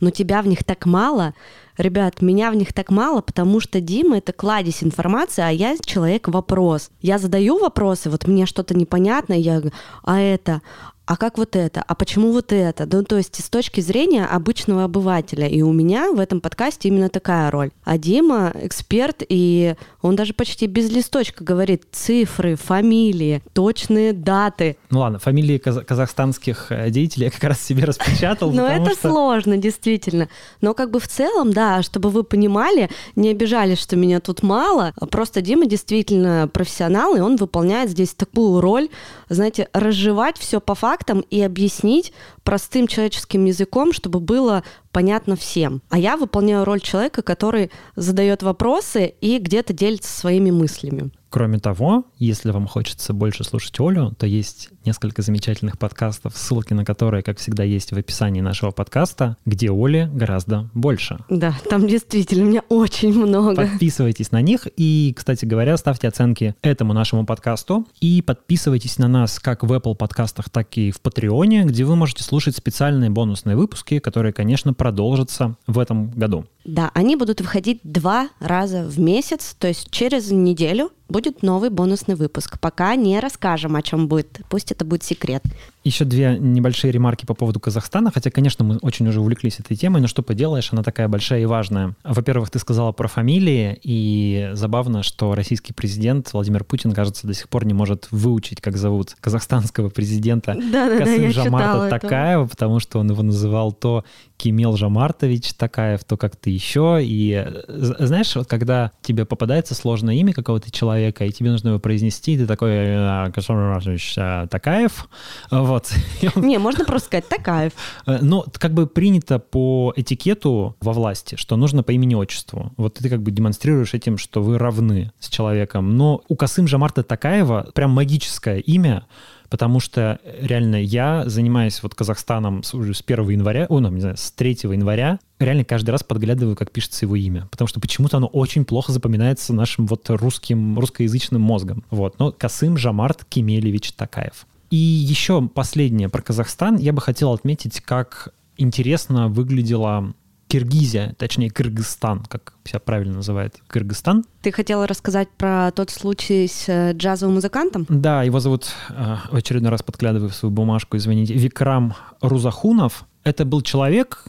но тебя в них так мало. Ребят, меня в них так мало, потому что Дима — это кладезь информации, а я человек-вопрос. Я задаю вопросы, вот мне что-то непонятно, я говорю, а это, а как вот это, а почему вот это? Ну, то есть с точки зрения обычного обывателя. И у меня в этом подкасте именно такая роль. А Дима эксперт, и он даже почти без листочка говорит цифры, фамилии, точные даты. Ну ладно, фамилии каз- казахстанских э, деятелей я как раз себе распечатал. Но это сложно, действительно. Но как бы в целом, да, чтобы вы понимали, не обижались, что меня тут мало. Просто Дима действительно профессионал, и он выполняет здесь такую роль, знаете, разжевать все по факту фактам и объяснить простым человеческим языком, чтобы было понятно всем. А я выполняю роль человека, который задает вопросы и где-то делится своими мыслями. Кроме того, если вам хочется больше слушать Олю, то есть несколько замечательных подкастов, ссылки на которые, как всегда, есть в описании нашего подкаста, где Оли гораздо больше. Да, там действительно у меня очень много. Подписывайтесь на них и, кстати говоря, ставьте оценки этому нашему подкасту и подписывайтесь на нас как в Apple подкастах, так и в Патреоне, где вы можете слушать специальные бонусные выпуски, которые, конечно, продолжатся в этом году. Да, они будут выходить два раза в месяц, то есть через неделю будет новый бонусный выпуск. Пока не расскажем, о чем будет. Пусть это будет секрет. Еще две небольшие ремарки по поводу Казахстана, хотя, конечно, мы очень уже увлеклись этой темой, но что поделаешь, она такая большая и важная. Во-первых, ты сказала про фамилии, и забавно, что российский президент Владимир Путин, кажется, до сих пор не может выучить, как зовут казахстанского президента да, да, Касым да, Жамарта Такаева, потому что он его называл то Кемел Жамартович Такаев, то как-то еще. И знаешь, вот когда тебе попадается сложное имя какого-то человека, и тебе нужно его произнести, и ты такой «А, Касым Жамартович а, Такаев, вот. Не, можно просто сказать Такаев. Э, но как бы принято по этикету во власти, что нужно по имени-отчеству. Вот ты как бы демонстрируешь этим, что вы равны с человеком. Но у Касым Жамарта Такаева прям магическое имя, потому что реально я занимаюсь вот Казахстаном с, уже с 1 января, о, ну, не знаю, с 3 января, реально каждый раз подглядываю, как пишется его имя, потому что почему-то оно очень плохо запоминается нашим вот русским, русскоязычным мозгом. Вот, но Касым Жамарт Кемелевич Такаев. И еще последнее про Казахстан. Я бы хотел отметить, как интересно выглядела Киргизия, точнее Кыргызстан, как себя правильно называет Кыргызстан. Ты хотела рассказать про тот случай с э, джазовым музыкантом? Да, его зовут, э, в очередной раз подглядываю в свою бумажку, извините, Викрам Рузахунов. Это был человек,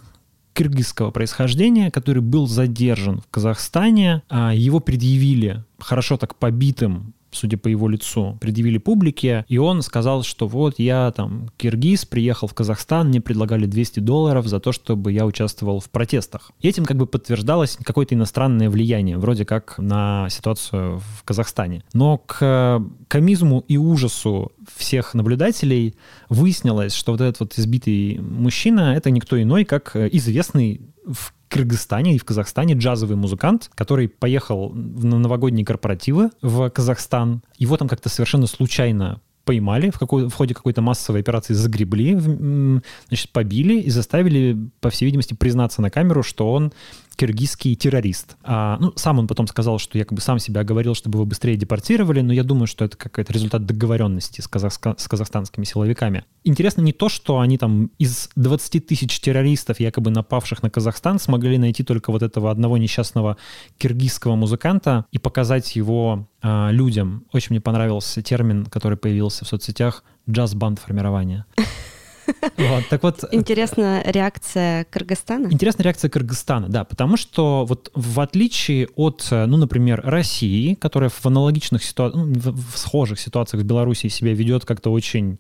киргизского происхождения, который был задержан в Казахстане. А его предъявили хорошо так побитым судя по его лицу, предъявили публике, и он сказал, что вот я там киргиз, приехал в Казахстан, мне предлагали 200 долларов за то, чтобы я участвовал в протестах. И этим как бы подтверждалось какое-то иностранное влияние, вроде как на ситуацию в Казахстане. Но к комизму и ужасу всех наблюдателей выяснилось, что вот этот вот избитый мужчина — это никто иной, как известный в Кыргызстане и в Казахстане джазовый музыкант, который поехал на новогодние корпоративы в Казахстан. Его там как-то совершенно случайно поймали, в, какой, в ходе какой-то массовой операции загребли, значит, побили и заставили, по всей видимости, признаться на камеру, что он киргизский террорист. А, ну, сам он потом сказал, что якобы сам себя оговорил, чтобы его быстрее депортировали, но я думаю, что это какой-то результат договоренности с, казахска- с казахстанскими силовиками. Интересно не то, что они там из 20 тысяч террористов, якобы напавших на Казахстан, смогли найти только вот этого одного несчастного киргизского музыканта и показать его а, людям. Очень мне понравился термин, который появился в соцсетях «джаз-банд формирования». Вот, так вот... Интересная реакция Кыргызстана? Интересная реакция Кыргызстана, да, потому что вот в отличие от, ну, например, России, которая в аналогичных ситуациях, ну, в схожих ситуациях в Беларуси себя ведет как-то очень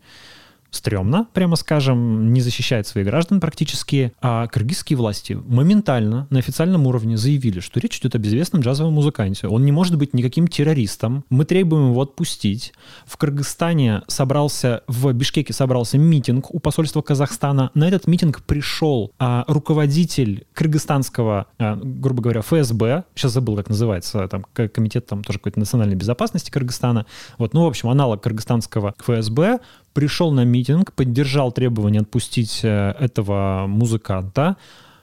стрёмно, прямо скажем, не защищает своих граждан практически, а кыргызские власти моментально на официальном уровне заявили, что речь идет о безвестном джазовом музыканте. Он не может быть никаким террористом. Мы требуем его отпустить. В Кыргызстане собрался, в Бишкеке собрался митинг у посольства Казахстана. На этот митинг пришел а, руководитель кыргызстанского, а, грубо говоря, ФСБ, сейчас забыл, как называется, там комитет там тоже какой-то национальной безопасности Кыргызстана. Вот, ну, в общем, аналог кыргызстанского ФСБ пришел на митинг, поддержал требование отпустить э, этого музыканта.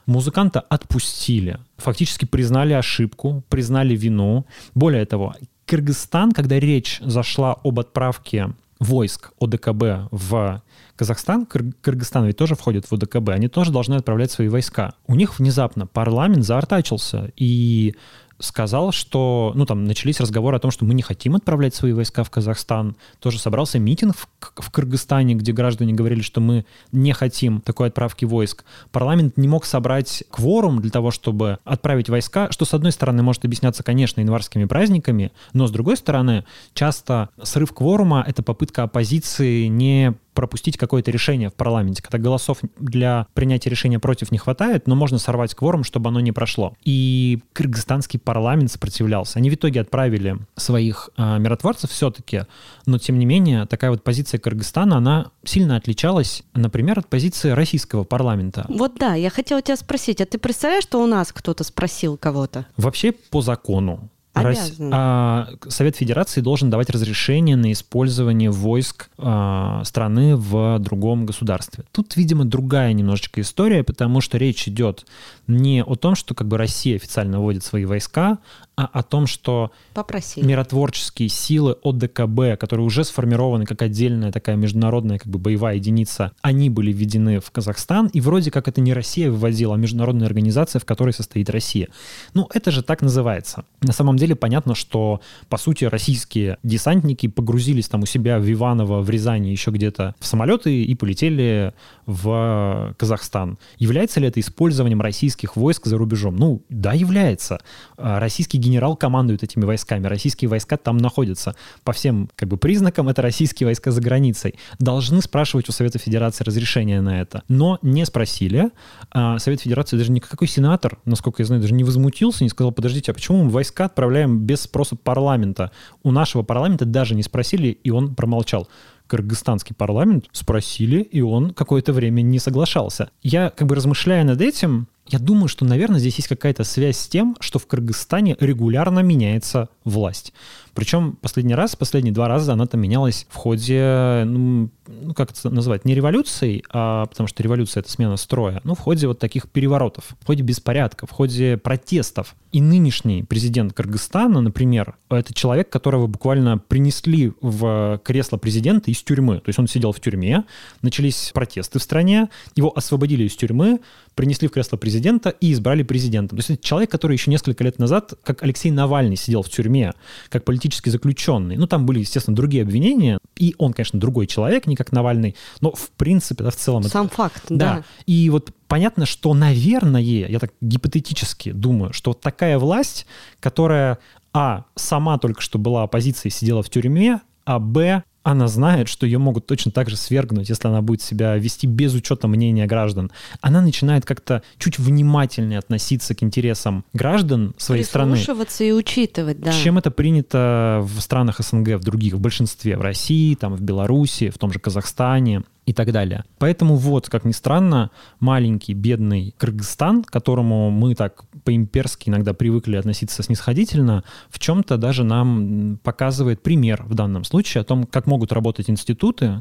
Музыканта отпустили, фактически признали ошибку, признали вину. Более того, Кыргызстан, когда речь зашла об отправке войск ОДКБ в Казахстан, Кыр Кыргызстан ведь тоже входит в ОДКБ, они тоже должны отправлять свои войска. У них внезапно парламент заортачился, и сказал, что, ну, там начались разговоры о том, что мы не хотим отправлять свои войска в Казахстан. Тоже собрался митинг в, в Кыргызстане, где граждане говорили, что мы не хотим такой отправки войск. Парламент не мог собрать кворум для того, чтобы отправить войска, что, с одной стороны, может объясняться, конечно, январскими праздниками, но, с другой стороны, часто срыв кворума — это попытка оппозиции не пропустить какое-то решение в парламенте, когда голосов для принятия решения против не хватает, но можно сорвать кворум, чтобы оно не прошло. И кыргызстанский парламент сопротивлялся. Они в итоге отправили своих э, миротворцев все-таки, но тем не менее такая вот позиция Кыргызстана, она сильно отличалась, например, от позиции российского парламента. Вот да, я хотела тебя спросить, а ты представляешь, что у нас кто-то спросил кого-то? Вообще по закону Рос... А, Совет Федерации должен давать разрешение на использование войск а, страны в другом государстве. Тут, видимо, другая немножечко история, потому что речь идет не о том, что как бы Россия официально вводит свои войска, а о том, что Попросили. миротворческие силы ОДКБ, которые уже сформированы как отдельная такая международная как бы боевая единица, они были введены в Казахстан, и вроде как это не Россия выводила, а международная организация, в которой состоит Россия. Ну, это же так называется. На самом деле понятно, что, по сути, российские десантники погрузились там у себя в Иваново, в Рязани, еще где-то в самолеты и полетели в Казахстан. Является ли это использованием российских войск за рубежом? Ну, да, является. А, российский генерал командует этими войсками, российские войска там находятся. По всем как бы признакам это российские войска за границей. Должны спрашивать у Совета Федерации разрешение на это. Но не спросили. А Совет Федерации даже никакой сенатор, насколько я знаю, даже не возмутился, не сказал, подождите, а почему мы войска отправляем без спроса парламента? У нашего парламента даже не спросили, и он промолчал кыргызстанский парламент спросили, и он какое-то время не соглашался. Я, как бы размышляя над этим, я думаю, что, наверное, здесь есть какая-то связь с тем, что в Кыргызстане регулярно меняется власть. Причем последний раз, последние два раза она там менялась в ходе, ну, ну как это назвать, не революцией, а потому что революция — это смена строя, но в ходе вот таких переворотов, в ходе беспорядков, в ходе протестов. И нынешний президент Кыргызстана, например, это человек, которого буквально принесли в кресло президента из тюрьмы. То есть он сидел в тюрьме, начались протесты в стране, его освободили из тюрьмы, принесли в кресло президента и избрали президентом. То есть это человек, который еще несколько лет назад, как Алексей Навальный, сидел в тюрьме, как политический заключенный. Ну, там были, естественно, другие обвинения, и он, конечно, другой человек, не как Навальный, но в принципе, да, в целом... Сам это, факт, да. да. И вот понятно, что, наверное, я так гипотетически думаю, что вот такая власть, которая, а, сама только что была оппозицией, сидела в тюрьме, а, б, она знает, что ее могут точно так же свергнуть, если она будет себя вести без учета мнения граждан. Она начинает как-то чуть внимательнее относиться к интересам граждан своей страны. Прислушиваться и учитывать, да. Чем это принято в странах СНГ, в других, в большинстве, в России, там, в Беларуси, в том же Казахстане и так далее. Поэтому вот, как ни странно, маленький, бедный Кыргызстан, к которому мы так по-имперски иногда привыкли относиться снисходительно, в чем-то даже нам показывает пример в данном случае о том, как могут работать институты,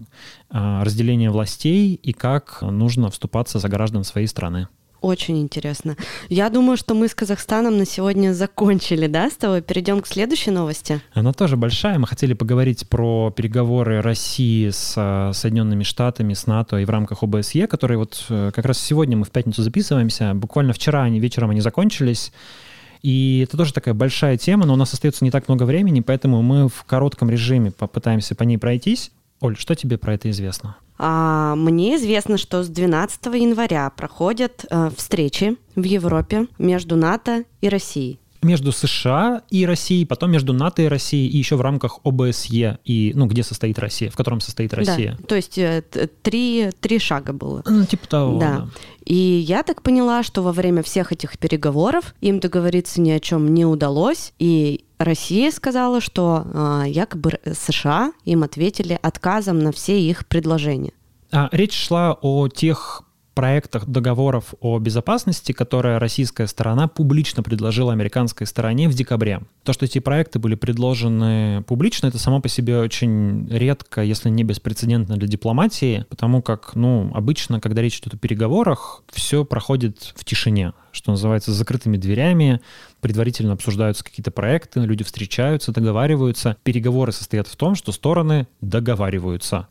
а, разделение властей и как нужно вступаться за граждан своей страны. Очень интересно. Я думаю, что мы с Казахстаном на сегодня закончили, да, с тобой? Перейдем к следующей новости. Она тоже большая. Мы хотели поговорить про переговоры России с э, Соединенными Штатами, с НАТО и в рамках ОБСЕ, которые вот э, как раз сегодня мы в пятницу записываемся. Буквально вчера они вечером они закончились. И это тоже такая большая тема, но у нас остается не так много времени, поэтому мы в коротком режиме попытаемся по ней пройтись. Оль, что тебе про это известно? А, мне известно, что с 12 января проходят э, встречи в Европе между НАТО и Россией между США и Россией, потом между НАТО и Россией, и еще в рамках ОБСЕ, и, ну, где состоит Россия, в котором состоит Россия. Да, то есть э, три, три шага было. Ну, типа того, да. да. И я так поняла, что во время всех этих переговоров им договориться ни о чем не удалось, и Россия сказала, что э, якобы США им ответили отказом на все их предложения. А, речь шла о тех проектах договоров о безопасности, которые российская сторона публично предложила американской стороне в декабре. То, что эти проекты были предложены публично, это само по себе очень редко, если не беспрецедентно для дипломатии, потому как, ну, обычно, когда речь идет о переговорах, все проходит в тишине что называется, с закрытыми дверями, предварительно обсуждаются какие-то проекты, люди встречаются, договариваются. Переговоры состоят в том, что стороны договариваются.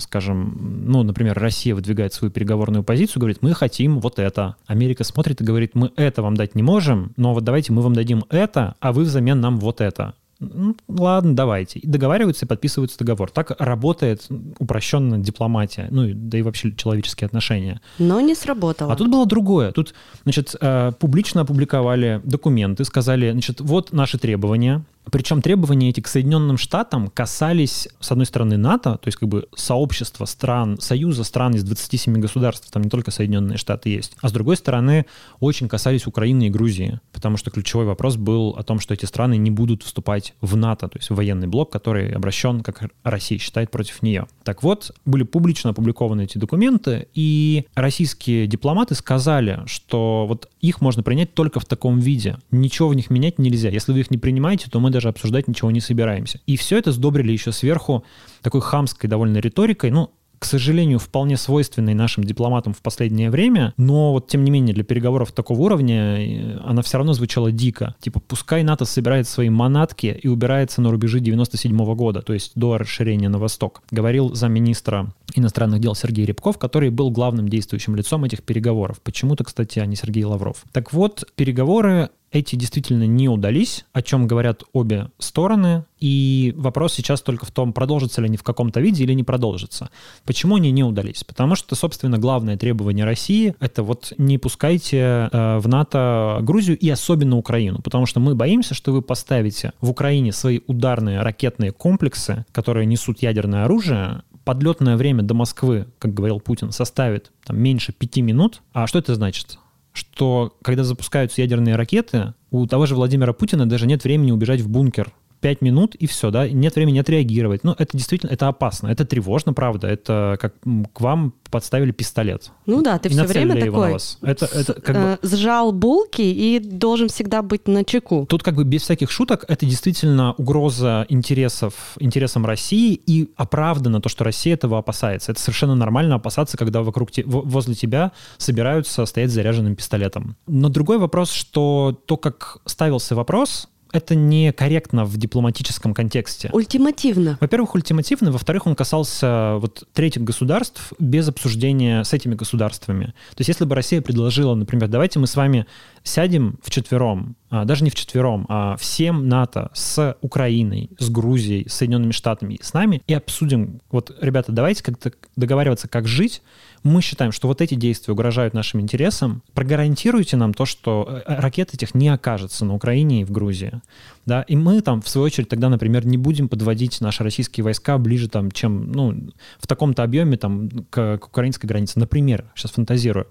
Скажем, ну, например, Россия выдвигает свою переговорную позицию, говорит, мы хотим вот это. Америка смотрит и говорит, мы это вам дать не можем, но вот давайте мы вам дадим это, а вы взамен нам вот это. Ну, ладно, давайте. И договариваются и подписываются договор. Так работает упрощенно дипломатия, ну, да и вообще человеческие отношения. Но не сработало. А тут было другое. Тут, значит, э, публично опубликовали документы, сказали, значит, вот наши требования, Причем требования эти к Соединенным Штатам касались, с одной стороны, НАТО, то есть как бы сообщества стран, союза стран из 27 государств, там не только Соединенные Штаты есть, а с другой стороны, очень касались Украины и Грузии, потому что ключевой вопрос был о том, что эти страны не будут вступать в НАТО, то есть в военный блок, который обращен, как Россия считает, против нее. Так вот, были публично опубликованы эти документы, и российские дипломаты сказали, что вот их можно принять только в таком виде. Ничего в них менять нельзя. Если вы их не принимаете, то мы даже обсуждать ничего не собираемся. И все это сдобрили еще сверху такой хамской довольно риторикой. Ну, к сожалению, вполне свойственной нашим дипломатам в последнее время, но вот тем не менее для переговоров такого уровня э, она все равно звучала дико. Типа, пускай НАТО собирает свои манатки и убирается на рубежи 97 -го года, то есть до расширения на восток, говорил замминистра иностранных дел Сергей Рябков, который был главным действующим лицом этих переговоров. Почему-то, кстати, а не Сергей Лавров. Так вот, переговоры эти действительно не удались, о чем говорят обе стороны. И вопрос сейчас только в том, продолжатся ли они в каком-то виде или не продолжатся. Почему они не удались? Потому что, собственно, главное требование России — это вот не пускайте э, в НАТО Грузию и особенно Украину, потому что мы боимся, что вы поставите в Украине свои ударные ракетные комплексы, которые несут ядерное оружие, подлетное время до Москвы, как говорил Путин, составит там, меньше пяти минут. А что это значит? Что когда запускаются ядерные ракеты, у того же Владимира Путина даже нет времени убежать в бункер 5 минут и все, да, нет времени отреагировать. Ну, это действительно, это опасно, это тревожно, правда, это как к вам подставили пистолет. Ну да, ты все время такой это, это как бы... Э, сжал булки и должен всегда быть на чеку. Тут как бы без всяких шуток, это действительно угроза интересов, интересам России и оправдано то, что Россия этого опасается. Это совершенно нормально опасаться, когда вокруг те, возле тебя собираются стоять с заряженным пистолетом. Но другой вопрос, что то, как ставился вопрос, это некорректно в дипломатическом контексте. Ультимативно. Во-первых, ультимативно, во-вторых, он касался вот третьих государств без обсуждения с этими государствами. То есть если бы Россия предложила, например, давайте мы с вами сядем в четвером, а, даже не в четвером, а всем НАТО с Украиной, с Грузией, с Соединенными Штатами, с нами и обсудим, вот, ребята, давайте как-то договариваться, как жить, мы считаем, что вот эти действия угрожают нашим интересам, прогарантируйте нам то, что э, ракет этих не окажется на Украине и в Грузии. Да? И мы там, в свою очередь, тогда, например, не будем подводить наши российские войска ближе, там, чем, ну, в таком-то объеме там, к, к украинской границе. Например, сейчас фантазирую.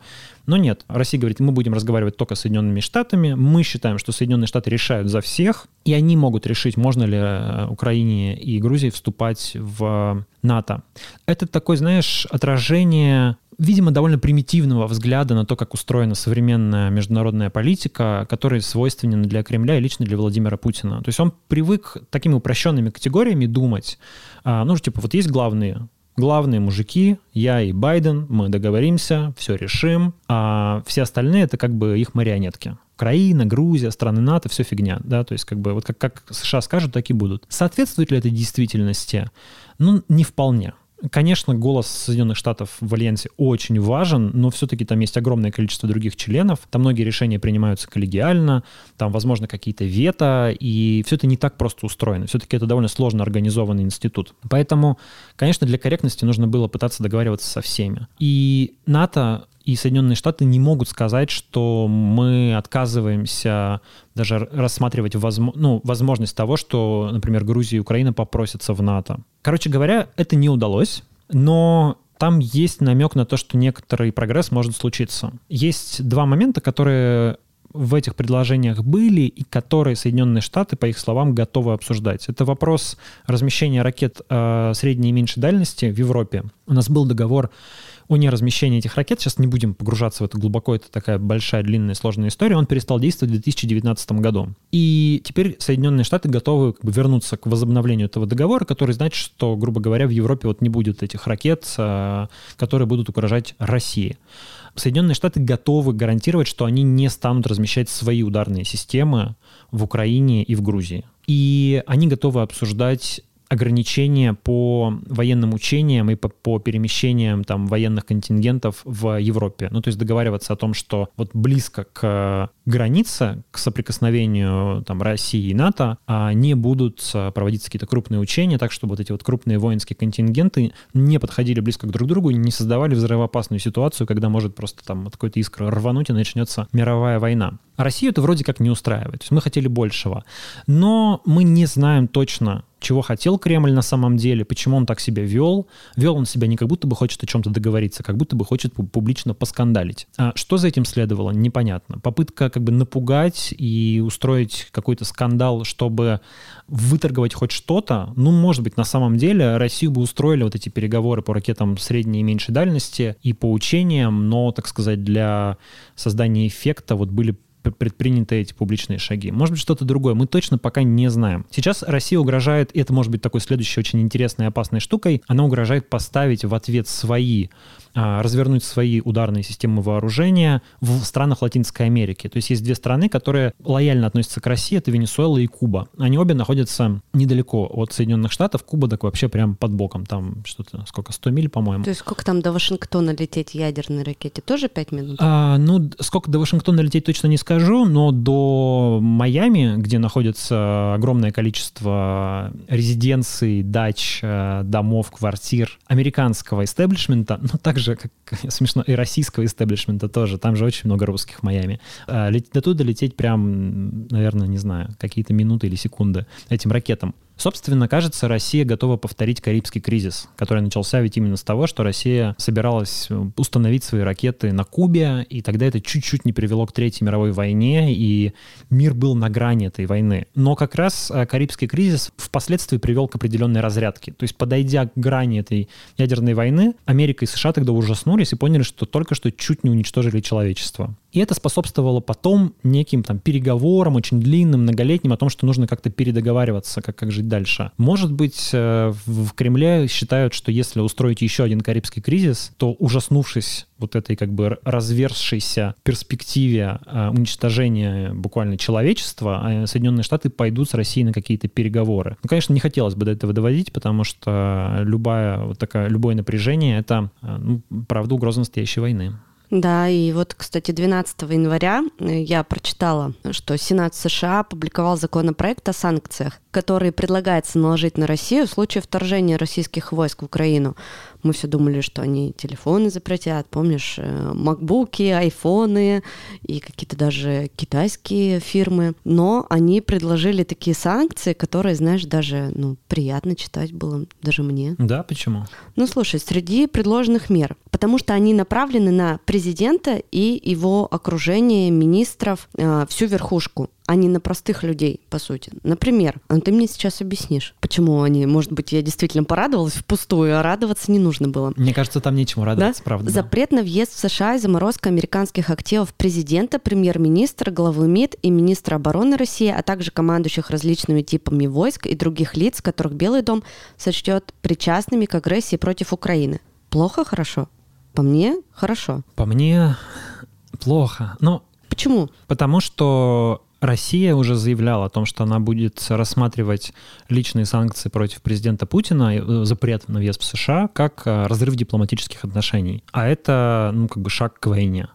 Но нет, Россия говорит, мы будем разговаривать только с Соединенными Штатами. Мы считаем, что Соединенные Штаты решают за всех, и они могут решить, можно ли э, Украине и Грузии вступать в НАТО. Это такое, знаешь, отражение видимо, довольно примитивного взгляда на то, как устроена современная международная политика, которая свойственна для Кремля и лично для Владимира Путина. То есть он привык такими упрощенными категориями думать. А, ну, типа, вот есть главные главные мужики, я и Байден, мы договоримся, все решим, а все остальные это как бы их марионетки. Украина, Грузия, страны НАТО, все фигня, да, то есть как бы вот как, как США скажут, так и будут. Соответствует ли это действительности? Ну, не вполне. Конечно, голос Соединенных Штатов в Альянсе очень важен, но все-таки там есть огромное количество других членов, там многие решения принимаются коллегиально, там, возможно, какие-то вето, и все это не так просто устроено. Все-таки это довольно сложно организованный институт. Поэтому, конечно, для корректности нужно было пытаться договариваться со всеми. И НАТО и Соединенные Штаты не могут сказать, что мы отказываемся даже рассматривать возможно, ну, возможность того, что, например, Грузия и Украина попросятся в НАТО. Короче говоря, это не удалось, но там есть намек на то, что некоторый прогресс может случиться. Есть два момента, которые в этих предложениях были и которые Соединенные Штаты, по их словам, готовы обсуждать. Это вопрос размещения ракет э, средней и меньшей дальности в Европе. У нас был договор о неразмещении этих ракет, сейчас не будем погружаться в это глубоко, это такая большая, длинная, сложная история, он перестал действовать в 2019 году. И теперь Соединенные Штаты готовы как бы вернуться к возобновлению этого договора, который значит, что, грубо говоря, в Европе вот не будет этих ракет, а, которые будут угрожать России. Соединенные Штаты готовы гарантировать, что они не станут размещать свои ударные системы в Украине и в Грузии. И они готовы обсуждать ограничения по военным учениям и по, по перемещениям там военных контингентов в Европе. Ну, то есть договариваться о том, что вот близко к границе, к соприкосновению там России и НАТО, а не будут проводиться какие-то крупные учения, так чтобы вот эти вот крупные воинские контингенты не подходили близко друг другу, не создавали взрывоопасную ситуацию, когда может просто там от какой-то искры рвануть и начнется мировая война. А Россию это вроде как не устраивает. То есть мы хотели большего. Но мы не знаем точно, чего хотел Кремль на самом деле, почему он так себя вел. Вел он себя не как будто бы хочет о чем-то договориться, как будто бы хочет публично поскандалить. А что за этим следовало, непонятно. Попытка как бы напугать и устроить какой-то скандал, чтобы выторговать хоть что-то, ну, может быть, на самом деле Россию бы устроили вот эти переговоры по ракетам средней и меньшей дальности и по учениям, но, так сказать, для создания эффекта вот были предприняты эти публичные шаги. Может быть, что-то другое. Мы точно пока не знаем. Сейчас Россия угрожает, и это может быть такой следующей очень интересной и опасной штукой, она угрожает поставить в ответ свои развернуть свои ударные системы вооружения в странах Латинской Америки. То есть есть две страны, которые лояльно относятся к России, это Венесуэла и Куба. Они обе находятся недалеко от Соединенных Штатов. Куба так вообще прям под боком. Там что-то, сколько, 100 миль, по-моему. То есть сколько там до Вашингтона лететь ядерной ракете? Тоже 5 минут? А, ну, сколько до Вашингтона лететь точно не скажу, но до Майами, где находится огромное количество резиденций, дач, э, домов, квартир американского истеблишмента, ну, также же, как смешно, и российского истеблишмента тоже. Там же очень много русских в Майами. А, до туда лететь прям, наверное, не знаю, какие-то минуты или секунды этим ракетам. Собственно, кажется, Россия готова повторить Карибский кризис, который начался ведь именно с того, что Россия собиралась э, установить свои ракеты на Кубе, и тогда это чуть-чуть не привело к Третьей мировой войне, и мир был на грани этой войны. Но как раз э, Карибский кризис впоследствии привел к определенной разрядке. То есть, подойдя к грани этой ядерной войны, Америка и США тогда ужаснулись и поняли, что только что чуть не уничтожили человечество. И это способствовало потом неким там переговорам, очень длинным, многолетним, о том, что нужно как-то передоговариваться, как, как жить дальше. Может быть, э, в Кремле считают, что если устроить еще один Карибский кризис, то ужаснувшись вот этой как бы разверзшейся перспективе э, уничтожения буквально человечества, а Соединенные Штаты пойдут с Россией на какие-то переговоры. Ну, конечно, не хотелось бы до этого доводить, потому что любая, вот такая, любое напряжение — это, э, ну, правда, угроза настоящей войны. Да, и вот, кстати, 12 января э, я прочитала, что Сенат США опубликовал законопроект о санкциях, который предлагается наложить на Россию в случае вторжения российских войск в Украину. Мы все думали, что они телефоны запретят, помнишь, э, макбуки, айфоны и какие-то даже китайские фирмы. Но они предложили такие санкции, которые, знаешь, даже ну, приятно читать было, даже мне. Да, почему? Ну, слушай, среди предложенных мер, потому что они направлены на президента и его окружение, министров, э, всю верхушку а не на простых людей, по сути. Например, а ты мне сейчас объяснишь, почему они, может быть, я действительно порадовалась впустую, а радоваться не нужно было. Мне кажется, там нечему радоваться, да? правда. Запрет да. на въезд в США и заморозка американских активов президента, премьер-министра, главы МИД и министра обороны России, а также командующих различными типами войск и других лиц, которых Белый дом сочтет причастными к агрессии против Украины. Плохо, хорошо? По мне, хорошо. По мне, плохо. Но Почему? Потому что Россия уже заявляла о том, что она будет рассматривать личные санкции против президента Путина, э, запрет на въезд в США, как э, разрыв дипломатических отношений. А это, ну, как бы шаг к войне.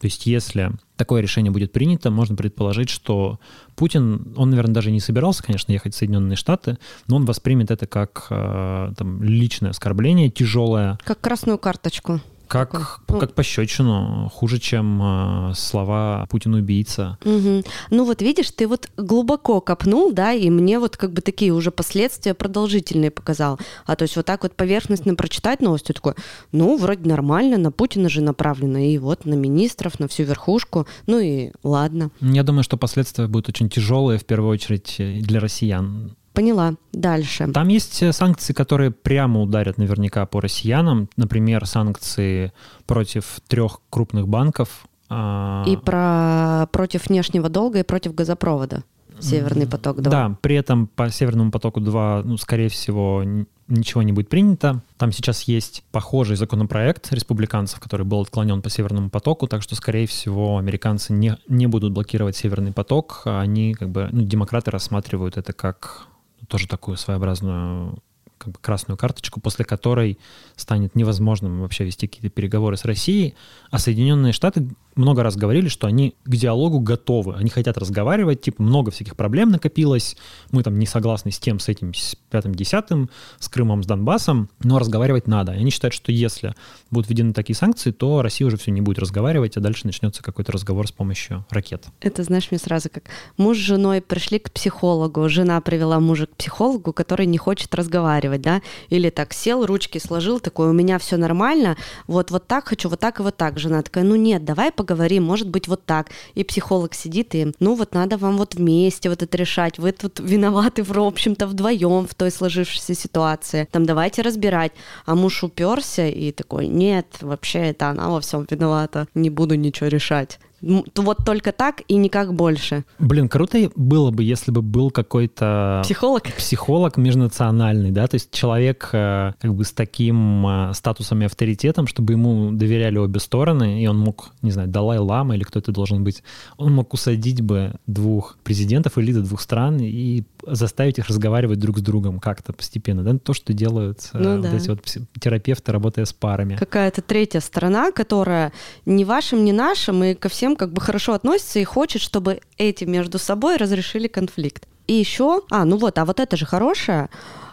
То есть если такое решение будет принято, можно предположить, что Путин, он, наверное, даже не собирался, конечно, ехать в Соединенные Штаты, но он воспримет это как э, там, личное оскорбление, тяжелое. Как красную карточку. Как, такой, ну, как пощечину, хуже, чем э, слова Путин убийца. Угу. Ну вот видишь, ты вот глубоко копнул, да, и мне вот как бы такие уже последствия продолжительные показал. А то есть вот так вот поверхностно прочитать новости, такой, ну, вроде нормально, на Путина же направлено, и вот на министров, на всю верхушку, ну и ладно. Я думаю, что последствия будут очень тяжелые, в первую очередь, для россиян. Поняла. Дальше. Там есть э, санкции, которые прямо ударят наверняка по россиянам. Например, санкции против трех крупных банков. А, и про против внешнего долга и против газопровода. Северный поток 2. Да, при этом по Северному потоку 2, ну, скорее всего, ничего не будет принято. Там сейчас есть похожий законопроект республиканцев, который был отклонен по Северному потоку, так что, скорее всего, американцы не, не будут блокировать Северный поток. Они, как бы, ну, демократы рассматривают это как тоже такую своеобразную как бы красную карточку, после которой станет невозможным вообще вести какие-то переговоры с Россией, а Соединенные Штаты много раз говорили, что они к диалогу готовы, они хотят разговаривать, типа много всяких проблем накопилось, мы там не согласны с тем, с этим, с пятым, десятым, с Крымом, с Донбассом, но разговаривать надо. И они считают, что если будут введены такие санкции, то Россия уже все не будет разговаривать, а дальше начнется какой-то разговор с помощью ракет. Это, знаешь, мне сразу как муж с женой пришли к психологу, жена привела мужа к психологу, который не хочет разговаривать, да, или так сел, ручки сложил, такой, у меня все нормально, вот, вот так хочу, вот так и вот так. Жена такая, ну нет, давай поговорим, может быть, вот так. И психолог сидит и, ну вот надо вам вот вместе вот это решать, вы тут виноваты, в общем-то, вдвоем в той сложившейся ситуации. Там давайте разбирать. А муж уперся и такой, нет, вообще это она во всем виновата, не буду ничего решать. Вот только так и никак больше. Блин, круто было бы, если бы был какой-то... Психолог? Психолог межнациональный, да, то есть человек э, как бы с таким э, статусом и авторитетом, чтобы ему доверяли обе стороны, и он мог, не знаю, Далай-Лама или кто это должен быть, он мог усадить бы двух президентов или двух стран и заставить их разговаривать друг с другом как-то постепенно. Да? То, что делают э, ну, вот да. эти вот терапевты, работая с парами. Какая-то третья сторона, которая ни вашим, ни нашим, и ко всем как бы хорошо относится и хочет, чтобы эти между собой разрешили конфликт. И еще, а, ну вот, а вот это же хорошее,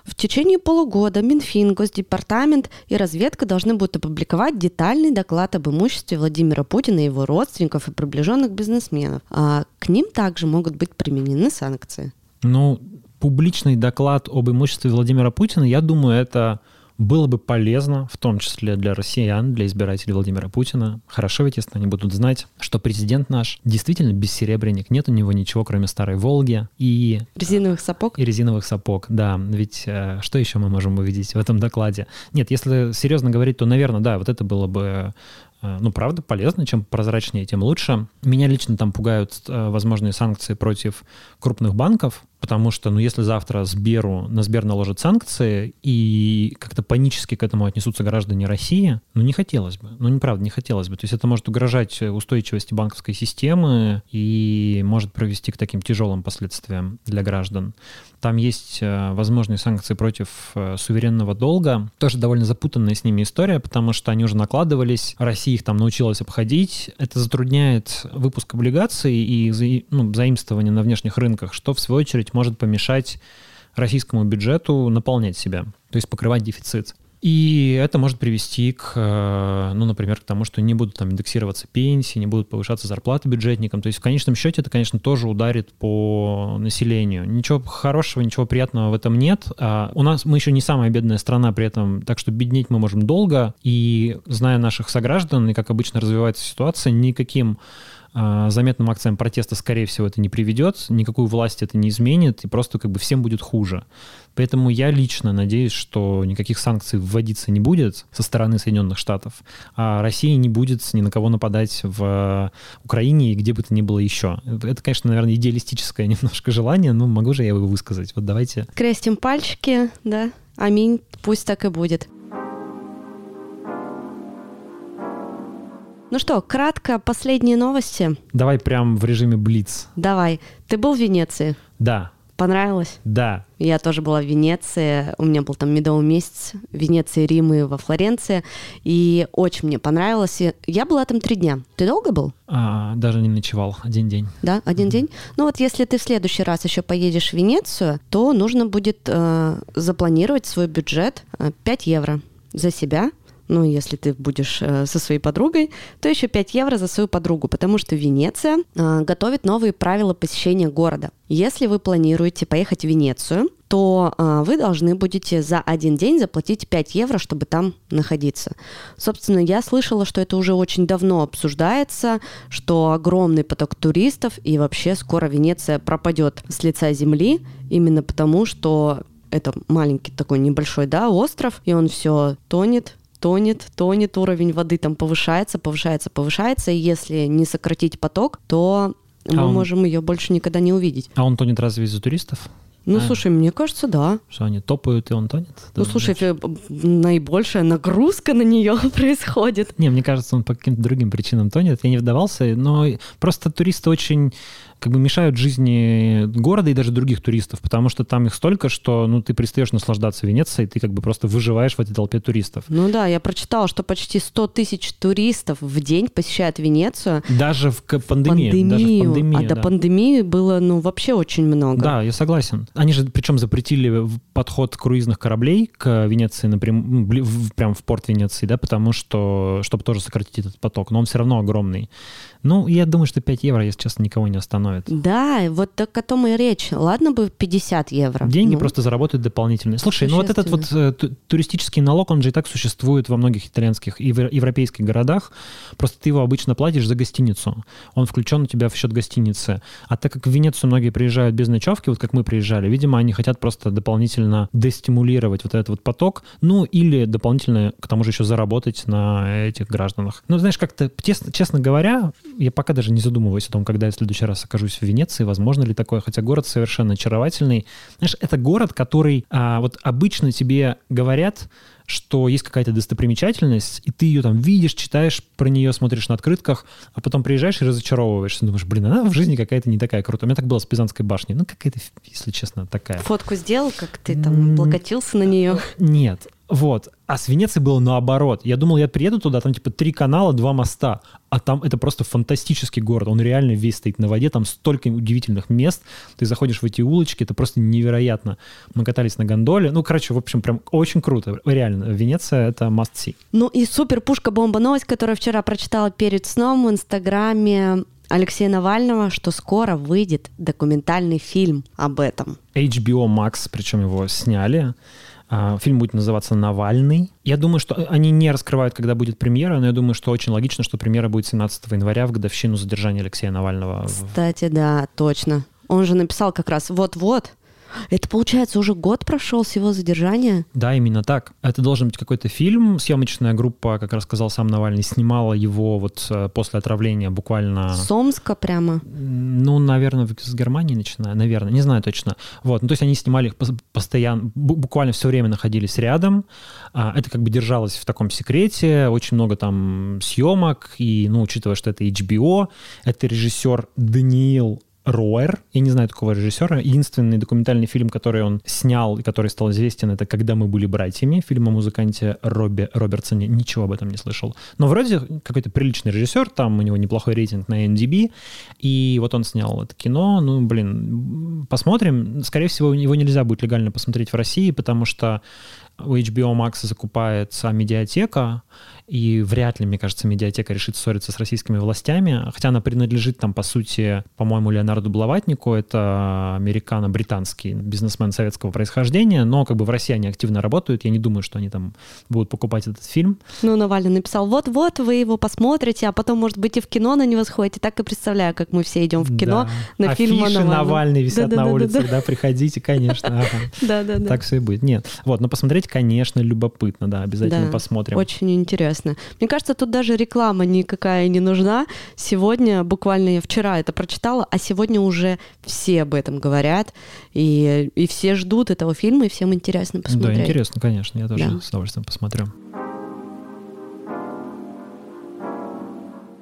в течение полугода Минфин, Госдепартамент и разведка должны будут опубликовать детальный доклад об имуществе Владимира Путина и его родственников и приближенных бизнесменов. А к ним также могут быть применены санкции. Ну, публичный доклад об имуществе Владимира Путина, я думаю, это было бы полезно, в том числе для россиян, для избирателей Владимира Путина. Хорошо ведь, если они будут знать, что президент наш действительно бессеребренник, нет у него ничего, кроме старой «Волги» и... Резиновых сапог? И резиновых сапог, да. Ведь э, что еще мы можем увидеть в этом докладе? Нет, если серьезно говорить, то, наверное, да, вот это было бы Э, ну, правда, полезно. Чем прозрачнее, тем лучше. Меня лично там пугают э, возможные санкции против крупных банков, потому что, ну, если завтра Сберу, на Сбер наложат санкции и как-то панически к этому отнесутся граждане России, ну, не хотелось бы. Ну, неправда, не хотелось бы. То есть это может угрожать устойчивости банковской системы и может привести к таким тяжелым последствиям для граждан. Там есть э, возможные санкции против э, суверенного долга. Тоже довольно запутанная с ними история, потому что они уже накладывались, Россия их там научилась обходить. Это затрудняет выпуск облигаций и ну, заимствование на внешних рынках, что в свою очередь может помешать российскому бюджету наполнять себя, то есть покрывать дефицит. И это может привести к, э, ну, например, к тому, что не будут там индексироваться пенсии, не будут повышаться зарплаты бюджетникам. То есть в конечном счете это, конечно, тоже ударит по населению. Ничего хорошего, ничего приятного в этом нет. А у нас мы еще не самая бедная страна при этом, так что беднеть мы можем долго. И зная наших сограждан и как обычно развивается ситуация, никаким заметным акциям протеста, скорее всего, это не приведет, никакую власть это не изменит, и просто как бы всем будет хуже. Поэтому я лично надеюсь, что никаких санкций вводиться не будет со стороны Соединенных Штатов, а Россия не будет ни на кого нападать в Украине и где бы то ни было еще. Это, конечно, наверное, идеалистическое немножко желание, но могу же я его высказать. Вот давайте. Крестим пальчики, да. Аминь. Пусть так и будет. Ну что, кратко последние новости. Давай прям в режиме Блиц. Давай. Ты был в Венеции? Да. Понравилось? Да. Я тоже была в Венеции. У меня был там медовый месяц в Венеции, Рим и во Флоренции. И очень мне понравилось. Я была там три дня. Ты долго был? А, даже не ночевал. Один день. Да, один mm-hmm. день. Ну вот если ты в следующий раз еще поедешь в Венецию, то нужно будет э, запланировать свой бюджет э, 5 евро за себя ну, если ты будешь э, со своей подругой, то еще 5 евро за свою подругу, потому что Венеция э, готовит новые правила посещения города. Если вы планируете поехать в Венецию, то э, вы должны будете за один день заплатить 5 евро, чтобы там находиться. Собственно, я слышала, что это уже очень давно обсуждается, что огромный поток туристов и вообще скоро Венеция пропадет с лица земли, именно потому что это маленький такой небольшой, да, остров, и он все тонет, тонет, тонет, уровень воды там повышается, повышается, повышается, и если не сократить поток, то мы а он... можем ее больше никогда не увидеть. А он тонет разве из-за туристов? Ну, А. слушай, мне кажется, да. Что они топают, и он тонет? Ну, слушай, э, наибольшая нагрузка на нее происходит. Не, мне кажется, он по каким-то другим причинам тонет. Я не вдавался, но просто туристы очень как бы мешают жизни города и даже других туристов, потому что там их столько, что ну, ты перестаешь наслаждаться Венецией, ты как бы просто выживаешь в этой толпе туристов. Ну да, я прочитала, что почти 100 тысяч туристов в день посещают Венецию. Даже в пандемии. Даже в Пандемию. пандемии, а до да. пандемии было, ну, вообще очень много. Да, я согласен. Они же причем запретили подход круизных кораблей к Венеции напрям, бли- в- прям в порт Венеции, да, потому что, чтобы тоже сократить этот поток, но он все равно огромный. Ну, я думаю, что 5 евро, если честно, никого не остановит. Да, и вот так о том и речь. Ладно бы 50 евро. Деньги Ну, просто заработают дополнительные. Слушай, ну вот этот вот э, ту- туристический налог, он же и так существует во многих итальянских и европейских городах. Просто ты его обычно платишь за гостиницу. Он включен у тебя в счет гостиницы. А так как в Венецию многие приезжают без ночевки, вот как мы приезжали, видимо, они хотят просто дополнительно дестимулировать вот этот вот поток, ну или дополнительно к тому же еще заработать на этих гражданах. Ну, знаешь, как-то, честно, честно говоря, я пока даже не задумываюсь о том, когда я в следующий раз окажусь в Венеции, возможно ли такое, хотя город совершенно очаровательный. Знаешь, это город, который а, вот обычно тебе говорят, что есть какая-то достопримечательность, и ты ее там видишь, читаешь про нее, смотришь на открытках, а потом приезжаешь и разочаровываешься. Думаешь, блин, она в жизни какая-то не такая крутая. У меня так было с Пизанской башней. Ну, какая-то, если честно, такая. Фотку сделал, как ты там облокотился на нее. Нет. Вот. А с Венецией было наоборот. Я думал, я приеду туда, там типа три канала, два моста. А там это просто фантастический город. Он реально весь стоит на воде. Там столько удивительных мест. Ты заходишь в эти улочки, это просто невероятно. Мы катались на гондоле. Ну, короче, в общем, прям очень круто. Реально. Венеция — это must see. Ну и супер пушка-бомба новость, которую вчера прочитала перед сном в Инстаграме Алексея Навального, что скоро выйдет документальный фильм об этом. HBO Max, причем его сняли. А, Фильм будет называться «Навальный». Я думаю, что они не раскрывают, когда будет премьера, но я думаю, что очень логично, что премьера будет 17 января в годовщину задержания Алексея Навального. Кстати, да, точно. Он же написал как раз вот-вот. Это, получается, уже год прошел с его задержания? Да, именно так. Это должен быть какой-то фильм. Съемочная группа, как рассказал сам Навальный, снимала его вот э, после отравления буквально... С Омска прямо. Ну, наверное, с Германии начиная, наверное, не знаю точно. Вот, ну, то есть они снимали их пос- постоянно, бу- буквально все время находились рядом. А, это как бы держалось в таком секрете, очень много там съемок, и, ну, учитывая, что это HBO, это режиссер Даниил Роер. Я не знаю такого режиссера. Единственный документальный фильм, который он снял и который стал известен, это «Когда мы были братьями», фильм о музыканте Робби Робертсоне. Ничего об этом не слышал. Но вроде какой-то приличный режиссер, там у него неплохой рейтинг на NDB, и вот он снял это кино. Ну, блин, посмотрим. Скорее всего, его нельзя будет легально посмотреть в России, потому что у HBO Max закупается медиатека, и вряд ли, мне кажется, медиатека решит ссориться с российскими властями, хотя она принадлежит там, по сути, по-моему, Леонарду Блаватнику, это американо-британский бизнесмен советского происхождения, но как бы в России они активно работают, я не думаю, что они там будут покупать этот фильм. Ну, Навальный написал, вот-вот, вы его посмотрите, а потом, может быть, и в кино на него сходите. Так и представляю, как мы все идем в кино Да. на фильм о Навальном. Навальный висят на Да-да-да-да-да. улицах, да, приходите, конечно. ага. Да-да-да. Так все и будет. Нет. Вот, но посмотреть, конечно, любопытно, да, обязательно Да, посмотрим. Очень интересно. Мне кажется, тут даже реклама никакая не нужна. Сегодня, буквально я вчера это прочитала, а сегодня уже все об этом говорят, и, и все ждут этого фильма, и всем интересно посмотреть. Да, интересно, конечно, я тоже Да. с удовольствием посмотрю.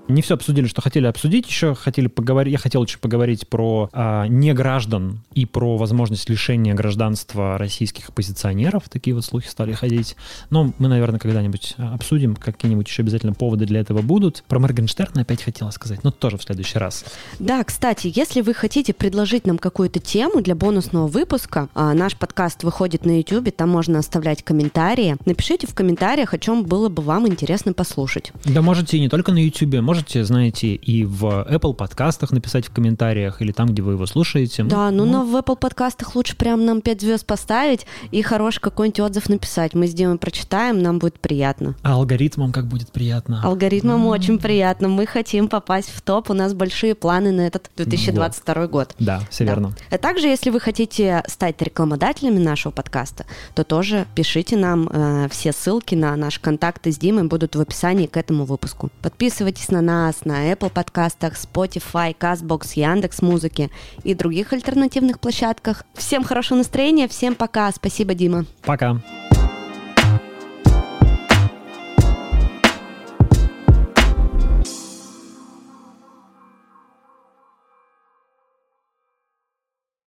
Не все обсудили, что хотели обсудить. Еще хотели поговорить. Я хотел еще поговорить про а, неграждан и про возможность лишения гражданства российских оппозиционеров. Такие вот слухи стали ходить. Но мы, наверное, когда-нибудь а, обсудим. Какие-нибудь еще обязательно поводы для этого будут. Про Моргенштерна опять хотела сказать, но тоже в следующий раз. Да, кстати, если вы хотите предложить нам какую-то тему для бонусного выпуска, а, наш подкаст выходит на YouTube, там можно оставлять комментарии. Напишите в комментариях, о чем было бы вам интересно послушать. Да можете и не только на YouTube, можете, знаете, и в Apple подкастах написать в комментариях или там, где вы его слушаете. Да, ну, но в Apple подкастах лучше прям нам 5 звезд поставить и хороший какой-нибудь отзыв написать. Мы сделаем, прочитаем, нам будет приятно. А алгоритмам как будет приятно. Алгоритмам очень приятно. Мы хотим попасть в топ. У нас большие планы на этот 2022 год. Да, все Да. верно. А также, если вы хотите стать рекламодателями нашего подкаста, то тоже пишите нам. э, все ссылки на наши контакты с Димой будут в описании к этому выпуску. Подписывайтесь на нас на Apple подкастах, Spotify, CastBox, Яндекс Музыки и других альтернативных площадках. Всем хорошего настроения, всем пока. Спасибо, Дима. Пока.